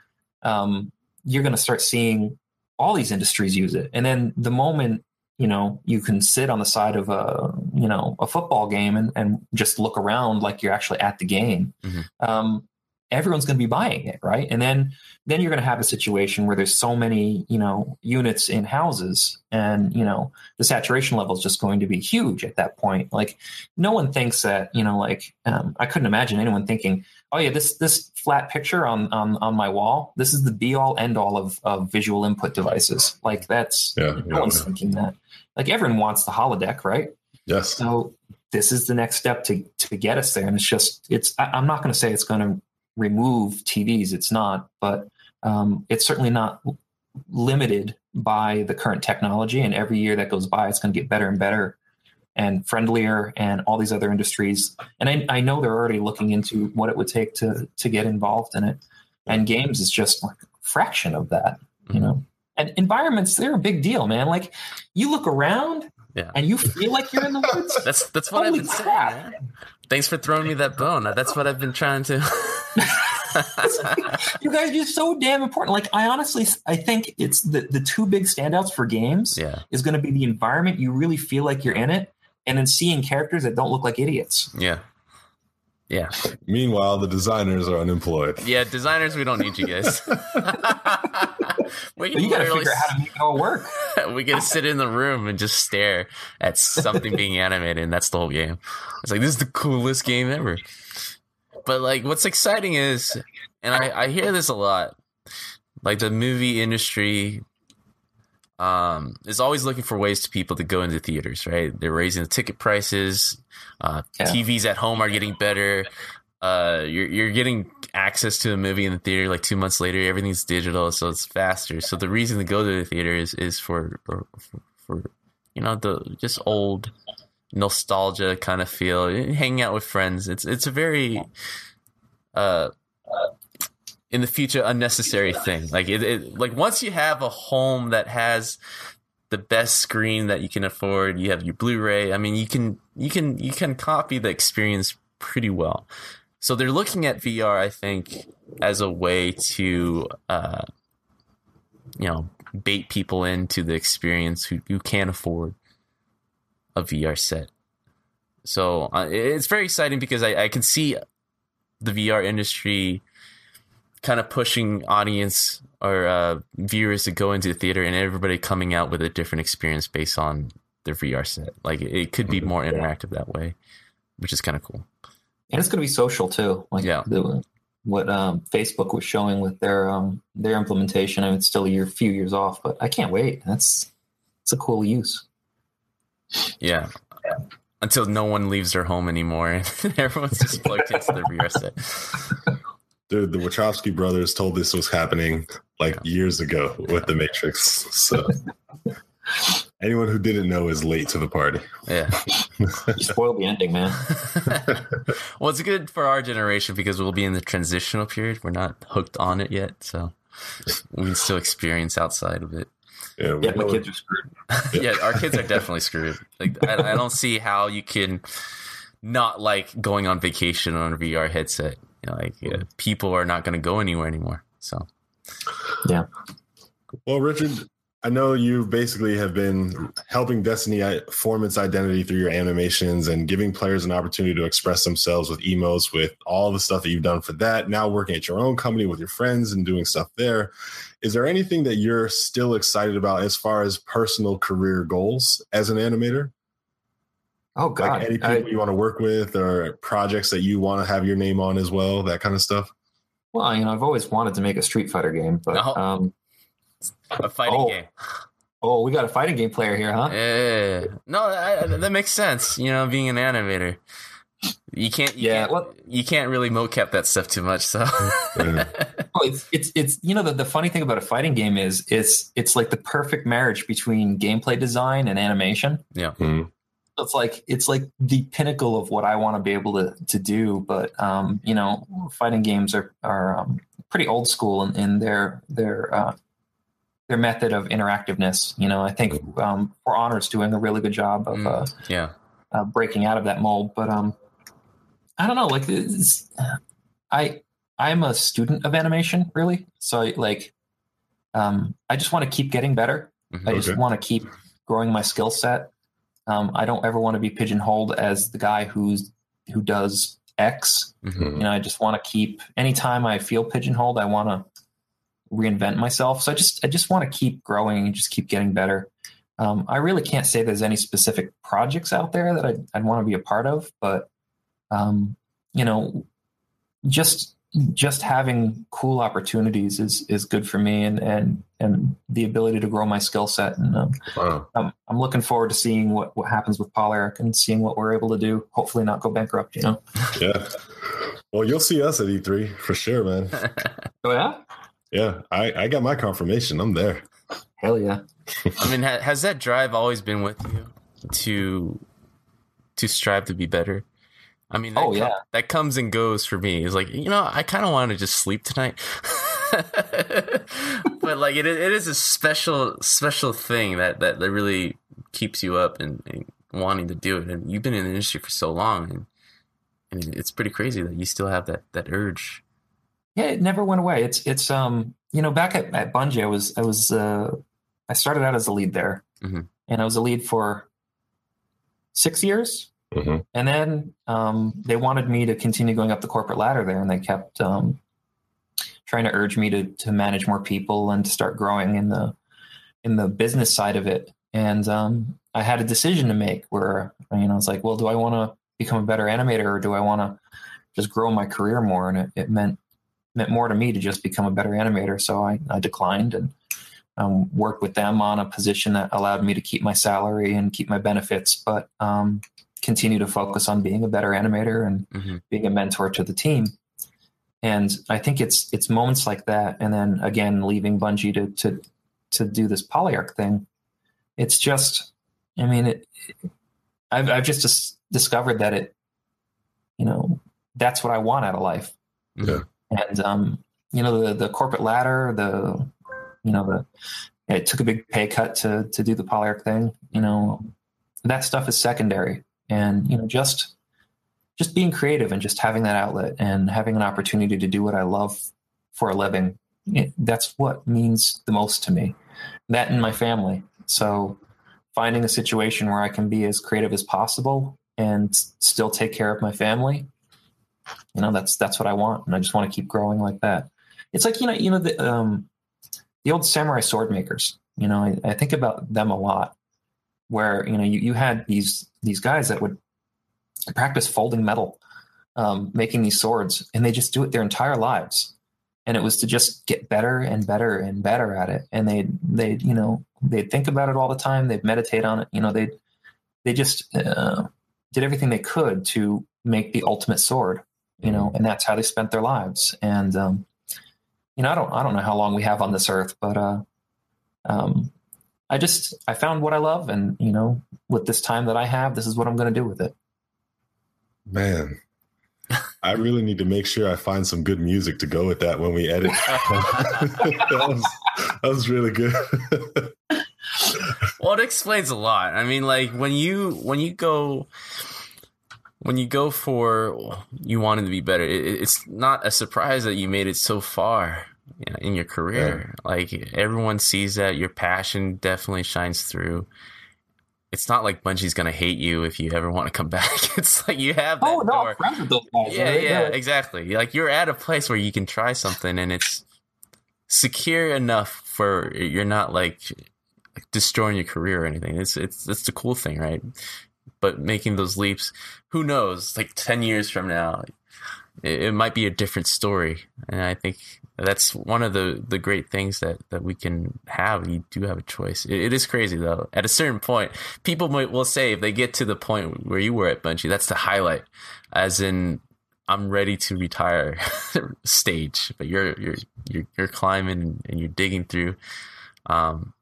S3: um, you're going to start seeing all these industries use it. And then the moment you know you can sit on the side of a you know a football game and, and just look around like you're actually at the game mm-hmm. um, everyone's going to be buying it right? And then then you're going to have a situation where there's so many you know units in houses and you know the saturation level is just going to be huge at that point. Like no one thinks that you know like um, i couldn't imagine anyone thinking oh yeah this this flat picture on on on my wall this is the be all end all of of visual input devices like that's yeah, no yeah, one's yeah. thinking that like everyone wants the holodeck right
S1: yes
S3: so this is the next step to to get us there and it's just it's I, i'm not going to say it's going to remove TVs. It's not, but um, it's certainly not limited by the current technology. And every year that goes by, it's going to get better and better and friendlier and all these other industries. And I, I, know they're already looking into what it would take to to get involved in it. And games is just like a fraction of that, you mm-hmm. know. And environments, they're a big deal, man. Like you look around
S2: Yeah.
S3: and you feel like you're in the woods.
S2: That's that's what
S3: Holy
S2: I've been
S3: crap.
S2: saying. Man. Thanks for throwing me that bone. That's what I've been trying to.
S3: you guys are so damn important. Like I honestly, I think it's the the two big standouts for games
S2: yeah,
S3: is going to be the environment. You really feel like you're in it, and then seeing characters that don't look like idiots.
S2: yeah, yeah,
S1: Meanwhile, the designers are unemployed.
S2: yeah. Designers, we don't need you guys. we can
S3: you got to
S2: literally
S3: figure out how to make it all work.
S2: we get to sit in the room and just stare at something being animated, and that's the whole game. It's like this is the coolest game ever. But like, what's exciting is, and I, I hear this a lot, like the movie industry um, is always looking for ways to people to go into theaters. Right? They're raising the ticket prices. Uh,
S3: Yeah.
S2: TVs at home are getting better. Uh, you're you're getting access to a movie in the theater like two months later. Everything's digital, so it's faster. So the reason to go to the theater is is for for, for, for you know the just old nostalgia kind of feel, hanging out with friends. It's it's a very uh in the future unnecessary thing. Like it, it like once you have a home that has the best screen that you can afford, you have your Blu-ray. I mean, you can you can you can copy the experience pretty well. So they're looking at VR, I think, as a way to uh, you know bait people into the experience who, who can't afford a VR set. So uh, it's very exciting because I, I can see the VR industry kind of pushing audience or uh, viewers to go into the theater and everybody coming out with a different experience based on their VR set. Like it, could be more interactive that way, which is kind of cool.
S3: and it's going to be social too. Like
S2: Yeah.
S3: the, what um, Facebook was showing with their um, their implementation. I mean, it's still a year, few years off, but I can't wait. That's it's a cool use.
S2: Yeah. Until no one leaves their home anymore and everyone's just plugged into their VR set.
S1: Dude, the Wachowski brothers told this was happening like years ago with the Matrix. So anyone who didn't know is late to the party.
S2: Yeah.
S3: You spoiled the ending, man.
S2: well, it's good for our generation because we'll be in the transitional period. We're not hooked on it yet, so we can still experience outside of it.
S1: Yeah, we
S3: Yeah, my kids are screwed.
S2: yeah, our kids are definitely screwed. Like, I, I don't see how you can not like going on vacation on a VR headset. You know, like, yeah, people are not going to go anywhere anymore. So,
S3: Yeah.
S1: Well, Richard, I know you basically have been helping Destiny form its identity through your animations and giving players an opportunity to express themselves with emotes, with all the stuff that you've done for that. Now working at your own company with your friends and doing stuff there. Is there anything that you're still excited about as far as personal career goals as an animator?
S3: Oh God,
S1: like any people
S3: I-
S1: you want to work with or projects that you want to have your name on as well, that kind of stuff?
S3: well, you know, I've always wanted to make a Street Fighter game, but
S2: No.
S3: um,
S2: a fighting
S3: Oh.
S2: game.
S3: oh, we got a fighting game player here, huh?
S2: Yeah. No, I, that makes sense. You know, being an animator, you can't. You
S3: Yeah,
S2: Can't,
S3: well-
S2: you can't really mocap that stuff too much. So.
S1: Yeah.
S3: Oh, it's it's it's you know the, the funny thing about a fighting game is it's it's like the perfect marriage between gameplay design and animation.
S2: yeah.
S1: Mhm.
S3: It's like it's like the pinnacle of what I want to be able to to do. But um, you know, fighting games are are um, pretty old school in, in their their uh, their method of interactiveness. You know, I think um, For Honor's doing a really good job of uh,
S2: Mm, yeah.
S3: uh, breaking out of that mold. But um, I don't know. Like, I I'm a student of animation, really. So I, like, um, I just want to keep getting better.
S2: Mhm.
S3: I just
S1: Okay.
S3: want to keep growing my skill set. Um, I don't ever want to be pigeonholed as the guy who's who does X.
S2: Mhm.
S3: You know, I just want to keep. Anytime I feel pigeonholed, I want to reinvent myself. So I just I just want to keep growing and just keep getting better. Um, I really can't say there's any specific projects out there that I'd, I'd want to be a part of, but um, you know, just just having cool opportunities is is good for me, and and and the ability to grow my skill set. And um,
S1: Wow.
S3: I'm I'm looking forward to seeing what what happens with Polyarc and seeing what we're able to do. Hopefully, not go bankrupt. You know.
S1: Yeah. Well, you'll see us at E3 for sure, man.
S3: Oh yeah.
S1: Yeah, I, I got my confirmation. I'm there.
S3: Hell yeah.
S2: I mean, ha- has that drive always been with you to to strive to be better? I mean, that
S3: Oh,
S2: com-
S3: yeah.
S2: that comes and goes for me. It's like you know, I kind of want to just sleep tonight, but like it, it is a special special thing that that that really keeps you up and, and, wanting to do it. And you've been in the industry for so long, and and it's pretty crazy that you still have that that urge.
S3: Yeah, it never went away. It's it's um you know back at, at Bungie, I was I was uh, I started out as a lead there, mm-hmm. and I was a lead for six years. Mm-hmm. And then um, they wanted me to continue going up the corporate ladder there, and they kept um, trying to urge me to to manage more people and to start growing in the in the business side of it. And um, I had a decision to make where you know I was like, well, do I want to become a better animator or do I want to just grow my career more? And it, it, meant meant more to me to just become a better animator. So I, I declined and um, worked with them on a position that allowed me to keep my salary and keep my benefits, but um, continue to focus on being a better animator and mm-hmm. being a mentor to the team. And I think it's it's moments like that, and then again leaving Bungie to to to do this polyarc thing. It's just, I mean, it, I've I've just dis- discovered that it, you know, that's what I want out of life.
S1: Yeah.
S3: And um, you know, the the corporate ladder, the you know, the it took a big pay cut to to do the polyarc thing. You know, that stuff is secondary, and you know, just just being creative and just having that outlet and having an opportunity to do what I love for a living. It, that's what means the most to me. That and my family. So finding a situation where I can be as creative as possible and still take care of my family, you know, that's that's what I want, and I just want to keep growing like that. It's like you know, you know the um, the old samurai sword makers. You know, I, I think about them a lot. Where you know you, you had these these guys that would practice folding metal, um, making these swords, and they just do it their entire lives. And it was to just get better and better and better at it. And they they you know they'd think about it all the time. They'd meditate on it. You know they they just uh, did everything they could to make the ultimate sword. You know, and that's how they spent their lives. And um, you know, I don't I don't know how long we have on this earth, but uh, um, I just I found what I love, and you know, with this time that I have, this is what I'm going to do with it.
S1: Man, I really need to make sure I find some good music to go with that when we edit. that, was, that was really good.
S2: well, it explains a lot. I mean, like when you when you go when you go for you wanting to be better, it, it's not a surprise that you made it so far in your career. Yeah. Like everyone sees that your passion definitely shines through it's not like Bungie's gonna hate you if you ever want to come back. It's like you have that oh, no, door. friends with those guys. Yeah, right? yeah, yeah, exactly. Like you're at a place where you can try something and it's secure enough for you're not like destroying your career or anything. It's it's that's the cool thing, right? But making those leaps, who knows? Like ten years from now, it, it might be a different story. And I think that's one of the the great things that that we can have. You do have a choice. It, it is crazy though. At a certain point, people might will say if they get to the point where you were at Bungie, that's the highlight. As in, I'm ready to retire stage, but you're you're you're, you're climbing and you're digging through. Um,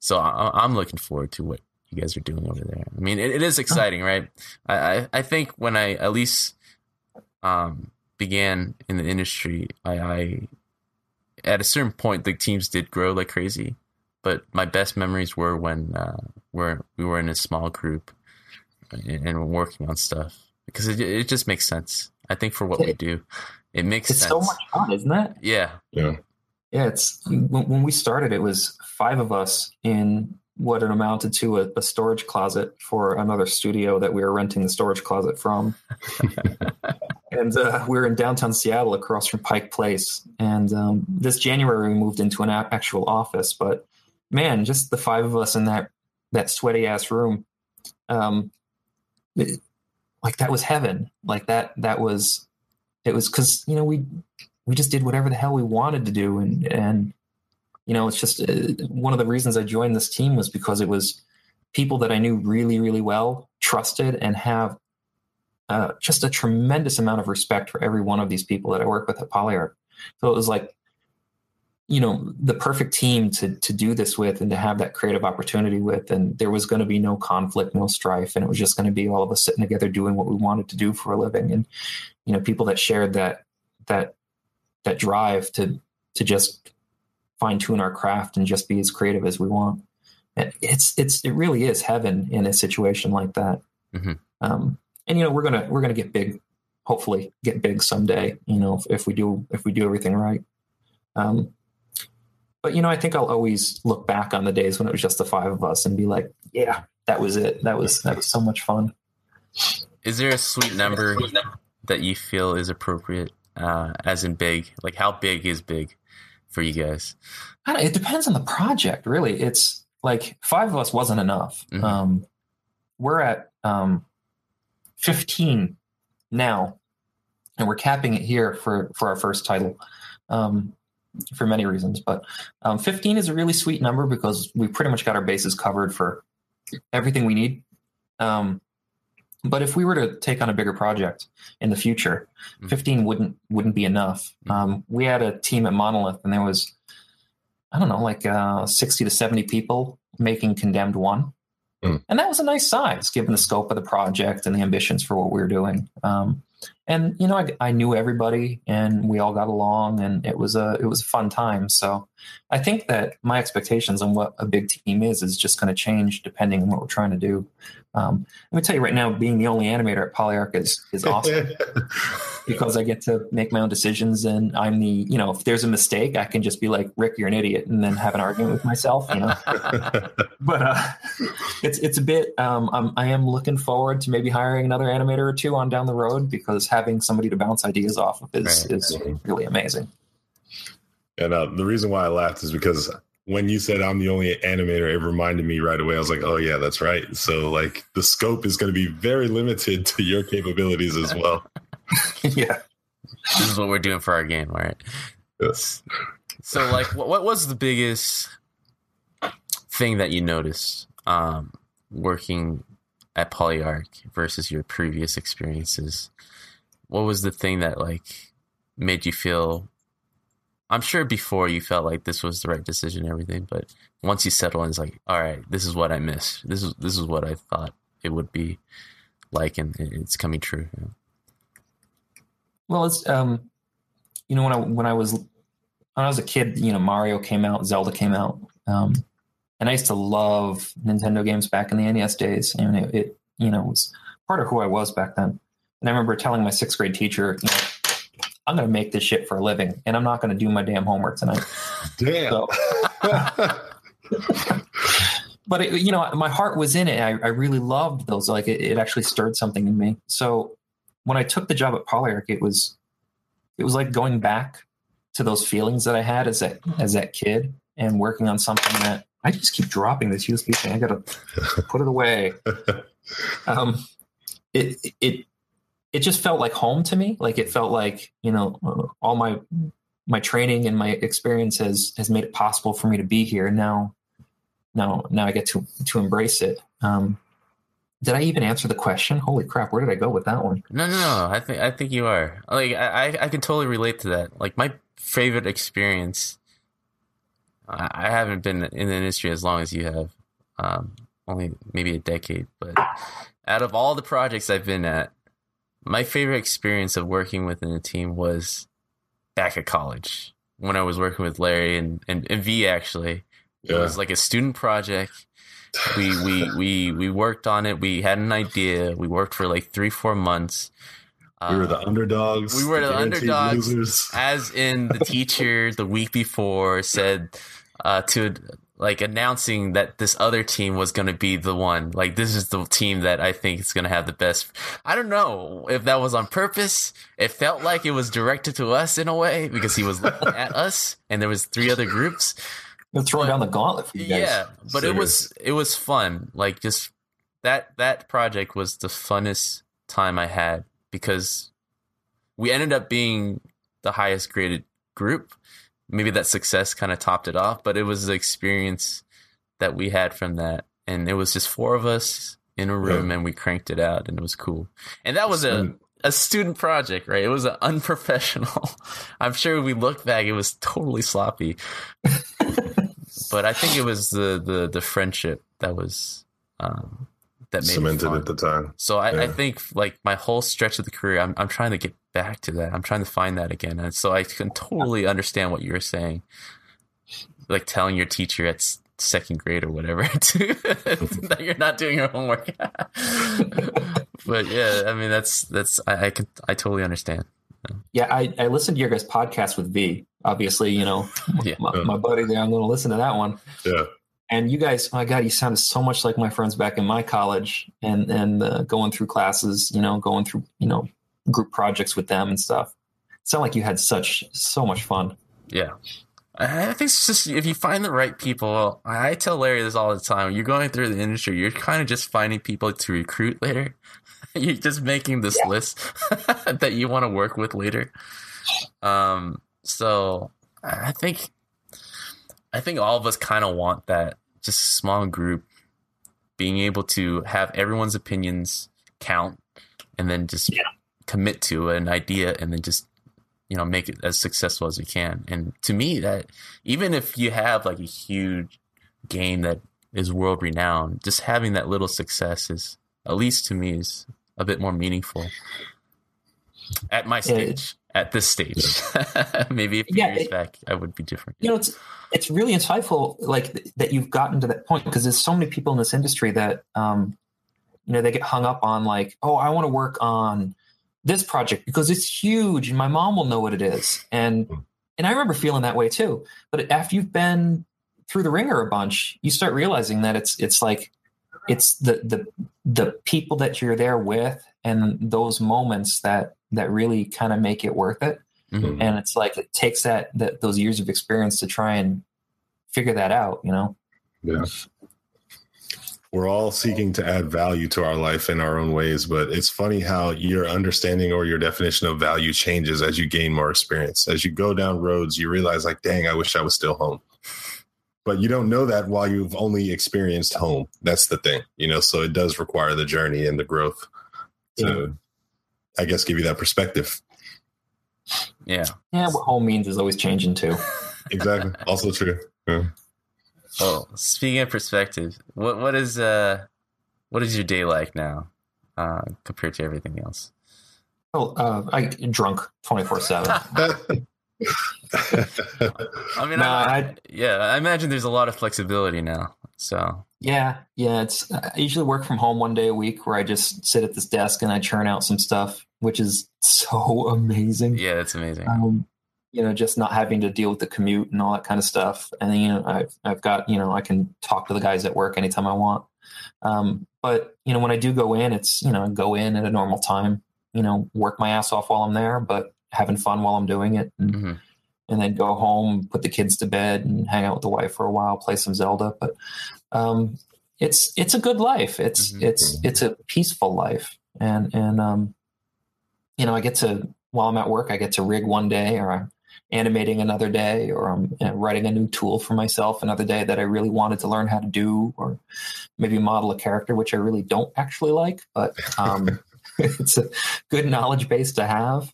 S2: so I, am looking forward to what you guys are doing over there. I mean, it, it is exciting, right? I, I I think when I at least um began in the industry, I, I at a certain point the teams did grow like crazy, but my best memories were when uh, where we were in a small group and, and working on stuff because it it just makes sense. I think for what we do, it makes
S3: it's
S2: sense.
S3: so much fun, isn't it?
S2: Yeah,
S1: yeah,
S3: yeah. It's when, when we started, it was five of us in what it amounted to a, a, storage closet for another studio that we were renting the storage closet from. and uh, we are in downtown Seattle across from Pike Place. And um, this January, we moved into an actual office. But man, just the five of us in that, that sweaty ass room, um, it, like that was heaven. Like that, that was, it was because, you know, we, we just did whatever the hell we wanted to do. And, and, you know, it's just uh, one of the reasons I joined this team was because it was people that I knew really, really well, trusted, and have uh, just a tremendous amount of respect for every one of these people that I work with at Polyarc. So it was like, you know, the perfect team to to do this with and to have that creative opportunity with. And there was going to be no conflict, no strife, and it was just going to be all of us sitting together doing what we wanted to do for a living. And you know, people that shared that that that drive to to just fine tune our craft and just be as creative as we want. it's it's it really is heaven in a situation like that.
S2: Mhm.
S3: Um, and you know we're gonna we're gonna get big, hopefully get big someday. You know if, if we do if we do everything right. Um, but you know I think I'll always look back on the days when it was just the five of us and be like, yeah, that was it. That was that was so much fun.
S2: Is there a sweet number that you feel is appropriate, uh, as in big? Like, how big is big for you guys?
S3: I don't, it depends on the project, really. It's like five of us wasn't enough.
S2: Mhm.
S3: Um, we're at um, 15 now, and we're capping it here for, for our first title um, for many reasons. But um, 15 is a really sweet number because we pretty much got our bases covered for everything we need. Um, but if we were to take on a bigger project in the future,
S2: Mhm.
S3: 15 wouldn't wouldn't be enough. Um, we had a team at Monolith, and there was I don't know, like uh, 60 to 70 people making Condemned One.
S1: Mm.
S3: And that was a nice size given the scope of the project and the ambitions for what we were doing. Um, and you know, I, I knew everybody, and we all got along, and it was a it was a fun time. So, I think that my expectations on what a big team is is just going to change depending on what we're trying to do. Um, let me tell you right now, being the only animator at Polyarc is is awesome because I get to make my own decisions and I'm the, you know, if there's a mistake, I can just be like, Rick, you're an idiot, and then have an argument with myself, you know. but uh, it's it's a bit. Um, I'm, I am looking forward to maybe hiring another animator or two on down the road because having somebody to bounce ideas off of is
S2: Right.
S3: is really amazing.
S1: And uh, the reason why I laughed is because when you said I'm the only animator, it reminded me right away. I was like, oh, yeah, that's right. So, like, the scope is going to be very limited to your capabilities as well.
S3: yeah.
S2: This is what we're doing for our game, right?
S1: Yes.
S2: So, like, what, what was the biggest thing that you noticed um, working at Polyarc versus your previous experiences? What was the thing that like made you feel? I'm sure before you felt like this was the right decision, and everything, but once you settle in, it's like, all right, this is what I missed. This is this is what I thought it would be like, and it's coming true. know?
S3: Well, it's um, you know, when I when I was when I was a kid, you know, Mario came out, Zelda came out, um, and I used to love Nintendo games back in the NES days, and it, it you know was part of who I was back then. And I remember telling my sixth grade teacher, you know, I'm going to make this shit for a living, and I'm not going to do my damn homework tonight.
S1: Damn.
S3: So, but it, you know, my heart was in it. I, I really loved those. Like it, it actually stirred something in me. So when I took the job at Polyarc, it was it was like going back to those feelings that I had as that as that kid and working on something that I just keep dropping this USB thing. I gotta put it away. Um, it it it just felt like home to me. Like it felt like you know all my my training and my experience has has made it possible for me to be here. Now now now I get to to embrace it. Um, did I even answer the question? Holy crap! Where did I go with that one?
S2: No, no, no. I think I think you are. Like I, I- I can totally relate to that. Like my favorite experience. I haven't been in the industry as long as you have, um, only maybe a decade. But out of all the projects I've been at, my favorite experience of working within a team was back at college when I was working with Larry and and, and V. Actually, it was like a student project we we we we worked on it. We had an idea. We worked for like three four months.
S1: we were the
S2: Uh,
S1: underdogs.
S2: we were the
S1: guaranteed
S2: underdogs.
S1: Losers.
S2: as in the teacher the week before said uh, to like announcing that this other team was going to be the one. Like this is the team that I think is going to have the best. I don't know if that was on purpose. It felt like it was directed to us in a way because he was looking at us, and there was three other groups.
S3: They're throwing down the gauntlet for you guys.
S2: Yeah, but it was it was fun. Like just that that project was the funnest time I had because we ended up being the highest graded group. Maybe that success kind of topped it off, but it was the experience that we had from that, and it was just four of us in a room, and we cranked it out, and it was cool. And that was a a student project, right? It was unprofessional. I'm sure we look back, it was totally sloppy but I think it was the the the friendship that was um, that made it
S1: cemented
S2: fun.
S1: at the time.
S2: So I, I think like my whole stretch of the career, I'm I'm trying to get back to that. I'm trying to find that again, and so I can totally understand what you were saying. Like telling your teacher at second grade or whatever to, that you're not doing your homework. but yeah, I mean that's that's I, I can I totally understand.
S3: Yeah, I, I listened to your guys' podcast with V. Obviously, you know,
S2: Yeah.
S3: my, my buddy there. I'm going to listen to that one.
S1: Yeah.
S3: And you guys, my God, you sounded so much like my friends back in my college, and and uh, going through classes, you know, going through you know group projects with them and stuff. It sounded like you had such so much fun.
S2: Yeah. I think it's just if you find the right people. I tell Larry this all the time. You're going through the industry, you're kind of just finding people to recruit later. You're just making this
S3: Yeah.
S2: list that you want to work with later. Um, so I think, I think all of us kind of want that just a small group being able to have everyone's opinions count and then just
S3: Yeah.
S2: commit to an idea and then just you know make it as successful as we can and to me that even if you have like a huge game that is world renowned just having that little success is at least to me is a bit more meaningful at my stage at this stage. Maybe a few
S3: Yeah,
S2: years
S3: it-
S2: back i would be different.
S3: You know it's it's really insightful like th- that you've gotten to that point because there's so many people in this industry that um you know they get hung up on like oh i want to work on this project because it's huge and my mom will know what it is. And and i remember feeling that way too. But after you've been through the ringer a bunch you start realizing that it's it's like it's the the the people that you're there with and those moments that that really kind of make it worth it
S2: Mhm.
S3: and it's like it takes that, that those years of experience to try and figure that out you know
S1: Yeah. We're all seeking to add value to our life in our own ways, but it's funny how your understanding or your definition of value changes as you gain more experience. As you go down roads, you realize, like, dang, I wish I was still home. But you don't know that while you've only experienced home. That's the thing, you know. So it does require the journey and the growth to, I guess, give you that perspective.
S2: yeah
S3: yeah what home means is always changing too
S1: Exactly. also true. Yeah.
S2: well speaking of perspective what what is uh what is your day like now uh compared to everything else
S3: oh uh, i get drunk 24 7
S2: I mean,
S3: No,
S2: I,
S3: I-
S2: yeah, I imagine there's a lot of flexibility now. So
S3: yeah yeah it's i usually work from home one day a week where i just sit at this desk and i churn out some stuff which is so amazing
S2: yeah, it's amazing.
S3: um, you know, just not having to deal with the commute and all that kind of stuff. And you know, I've I've got you know, I can talk to the guys at work anytime I want. Um, but you know, when I do go in, it's you know, go in at a normal time. You know, work my ass off while I'm there, but having fun while I'm doing it, and,
S2: Mhm.
S3: and then go home, put the kids to bed, and hang out with the wife for a while, play some Zelda. But um, it's it's a good life. It's
S2: Mhm.
S3: it's it's a peaceful life, and and um, you know, I get to while I'm at work, I get to rig one day, or I'm animating another day, or I'm writing a new tool for myself another day that I really wanted to learn how to do, or maybe model a character which I really don't actually like, but um, it's a good knowledge base to have.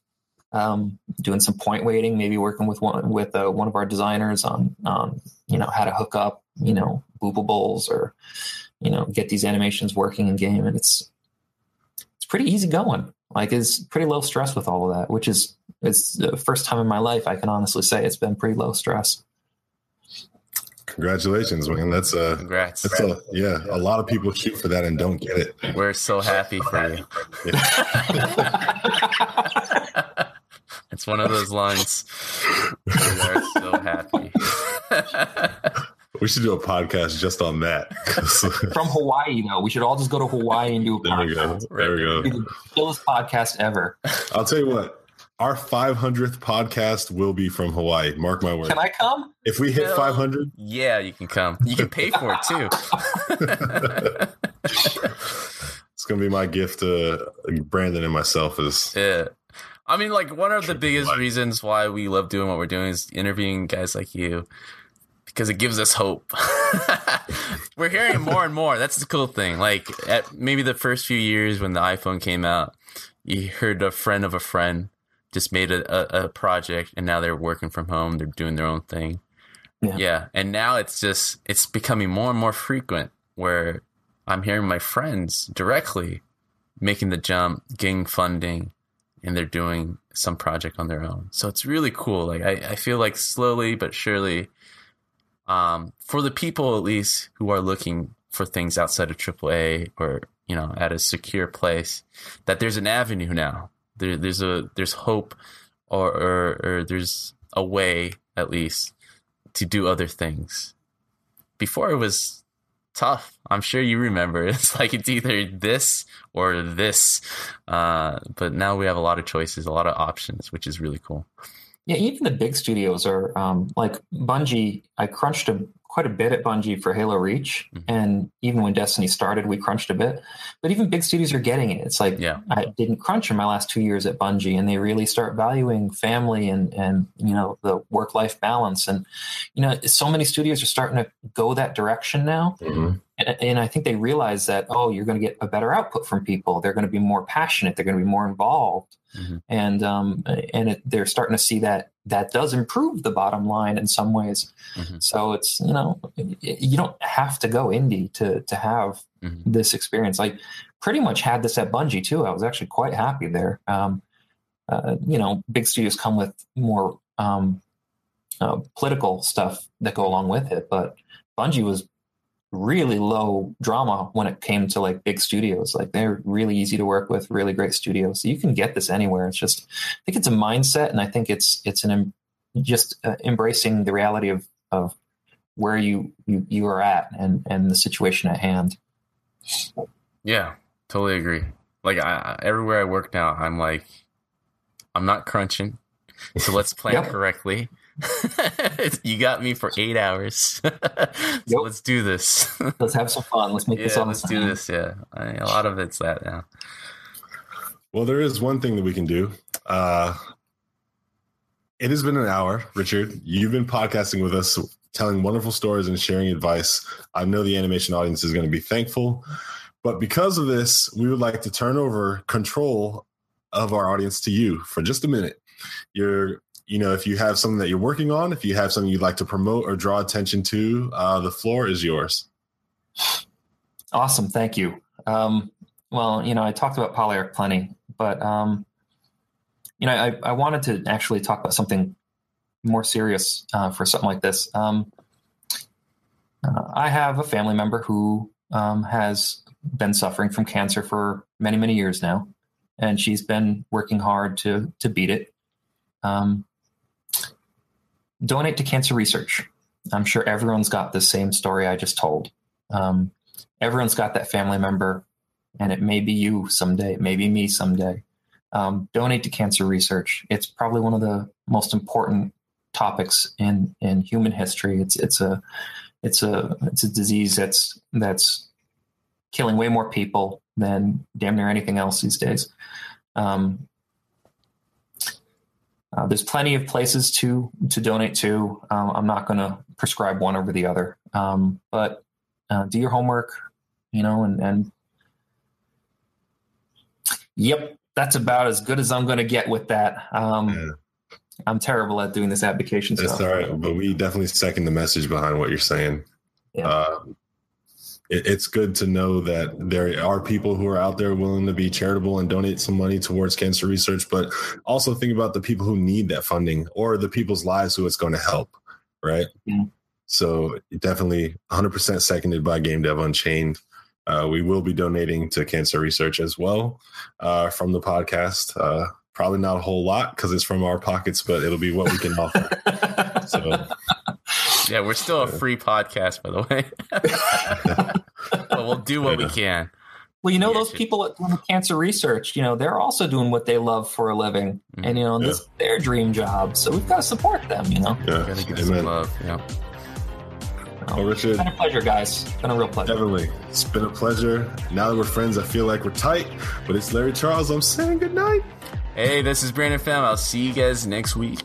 S3: Um, doing some point weighting, maybe working with one with uh, one of our designers on on you know how to hook up you know boopables or you know get these animations working in game, and it's it's pretty easy going. Like it's pretty low stress with all of that, which is it's the first time in my life I can honestly say it's been pretty low stress.
S1: Congratulations, man. That's a
S2: Congrats.
S1: that's a yeah. A lot of people shoot for that and don't get it.
S2: We're so happy for you. it's one of those lines. We are so happy.
S1: We should do a podcast just on that.
S3: From Hawaii, though, we should all just go to Hawaii and do a
S1: there we
S3: podcast.
S1: go. There we
S3: It'd be
S1: go.
S3: the chillest podcast ever.
S1: I'll tell you what. Our 500th podcast will be from Hawaii. Mark my word.
S3: Can I come?
S1: If we hit
S2: Hell
S1: 500,
S2: yeah, you can come. You can pay for it too.
S1: it's gonna be my gift to Brandon and myself. Is
S2: Yeah. I mean, like, one of the biggest
S1: life.
S2: reasons why we love doing what we're doing is interviewing guys like you because it gives us hope. we're hearing more and more. That's the cool thing. Like, at maybe the first few years when the iPhone came out, you heard a friend of a friend just made a, a, a project and now they're working from home. They're doing their own thing.
S3: Yeah.
S2: yeah. And now it's just, it's becoming more and more frequent where I'm hearing my friends directly making the jump, getting funding, and they're doing some project on their own. So it's really cool. Like I, I feel like slowly but surely um, for the people at least who are looking for things outside of AAA or you know at a secure place, that there's an avenue now. There, there's a there's hope, or, or or there's a way at least to do other things. Before it was tough. I'm sure you remember. It's like it's either this or this. Uh, but now we have a lot of choices, a lot of options, which is really cool.
S3: Yeah, even the big studios are um, like Bungie. I crunched a, quite a bit at Bungie for Halo Reach, mm-hmm. and even when Destiny started, we crunched a bit. But even big studios are getting it. It's like yeah. I didn't crunch in my last two years at Bungie, and they really start valuing family and and you know the work life balance, and you know so many studios are starting to go that direction now. Mm-hmm. And, and I think they realize that oh, you're going to get a better output from people. They're going to be more passionate. They're going to be more involved Mm-hmm. And um, and it, they're starting to see that that does improve the bottom line in some ways. Mm-hmm. So it's you know you don't have to go indie to to have mm-hmm. this experience. Like pretty much had this at Bungie too. I was actually quite happy there. Um, uh, you know, big studios come with more um, uh, political stuff that go along with it, but Bungie was really low drama when it came to like big studios. Like they're really easy to work with, really great studios. So you can get this anywhere. It's just, I think it's a mindset, and I think it's it's an just uh, embracing the reality of of where you you you are at and and the situation at hand.
S2: Yeah, totally agree. Like I, everywhere I work now, I'm like, I'm not crunching, so let's plan yep. correctly. you got me for eight hours. so yep. let's do this.
S3: let's have some fun. Let's make
S2: yeah,
S3: this
S2: awesome. Let's do this. Yeah, I mean, a lot of it's that now.
S1: Well, there is one thing that we can do. Uh, it has been an hour, Richard. You've been podcasting with us, telling wonderful stories and sharing advice. I know the animation audience is going to be thankful. But because of this, we would like to turn over control of our audience to you for just a minute. You're you know, if you have something that you're working on, if you have something you'd like to promote or draw attention to, uh, the floor is yours.
S3: Awesome. Thank you. Um, well, you know, I talked about Polyarc plenty, but, um, you know, I, I, wanted to actually talk about something more serious uh, for something like this. Um, uh, I have a family member who um, has been suffering from cancer for many, many years now, and she's been working hard to to beat it. Um, donate to cancer research. I'm sure everyone's got the same story I just told. Um, everyone's got that family member, and it may be you someday, it may be me someday. Um, donate to cancer research. It's probably one of the most important topics in in human history. It's it's a it's a it's a disease that's that's killing way more people than damn near anything else these days. Um, uh, there's plenty of places to to donate to. Um, I'm not going to prescribe one over the other, um, but uh, do your homework, you know, and and yep, that's about as good as I'm going to get with that. Um, yeah. I'm terrible at doing this advocation
S1: That's
S3: stuff.
S1: all right, but we definitely second the message behind what you're saying. Yeah. Uh, it, it's good to know that there are people who are out there willing to be charitable and donate some money towards cancer research, but also think about the people who need that funding or the people's lives who it's going to help, right? Mm-hmm. So definitely 100% seconded by Game Dev Unchained. Uh, we will be donating to cancer research as well uh, from the podcast. Uh, probably not a whole lot because it's from our pockets, but it'll be what we can offer. so
S2: yeah, we're still a free podcast, by the way. but we'll do what we can.
S3: Well, you know, those people doing cancer research, you know, they're also doing what they love for a living. Mm-hmm. And, you know, yeah. this is their dream job. So we've got to support them, you know?
S1: Yeah. Gotta give some love. Yeah.
S3: Well, Richard. It's been a pleasure, guys. It's been a real pleasure.
S1: Definitely. It's been a pleasure. Now that we're friends, I feel like we're tight. But it's Larry Charles. I'm saying good night.
S2: Hey, this is Brandon Pham. I'll see you guys next week.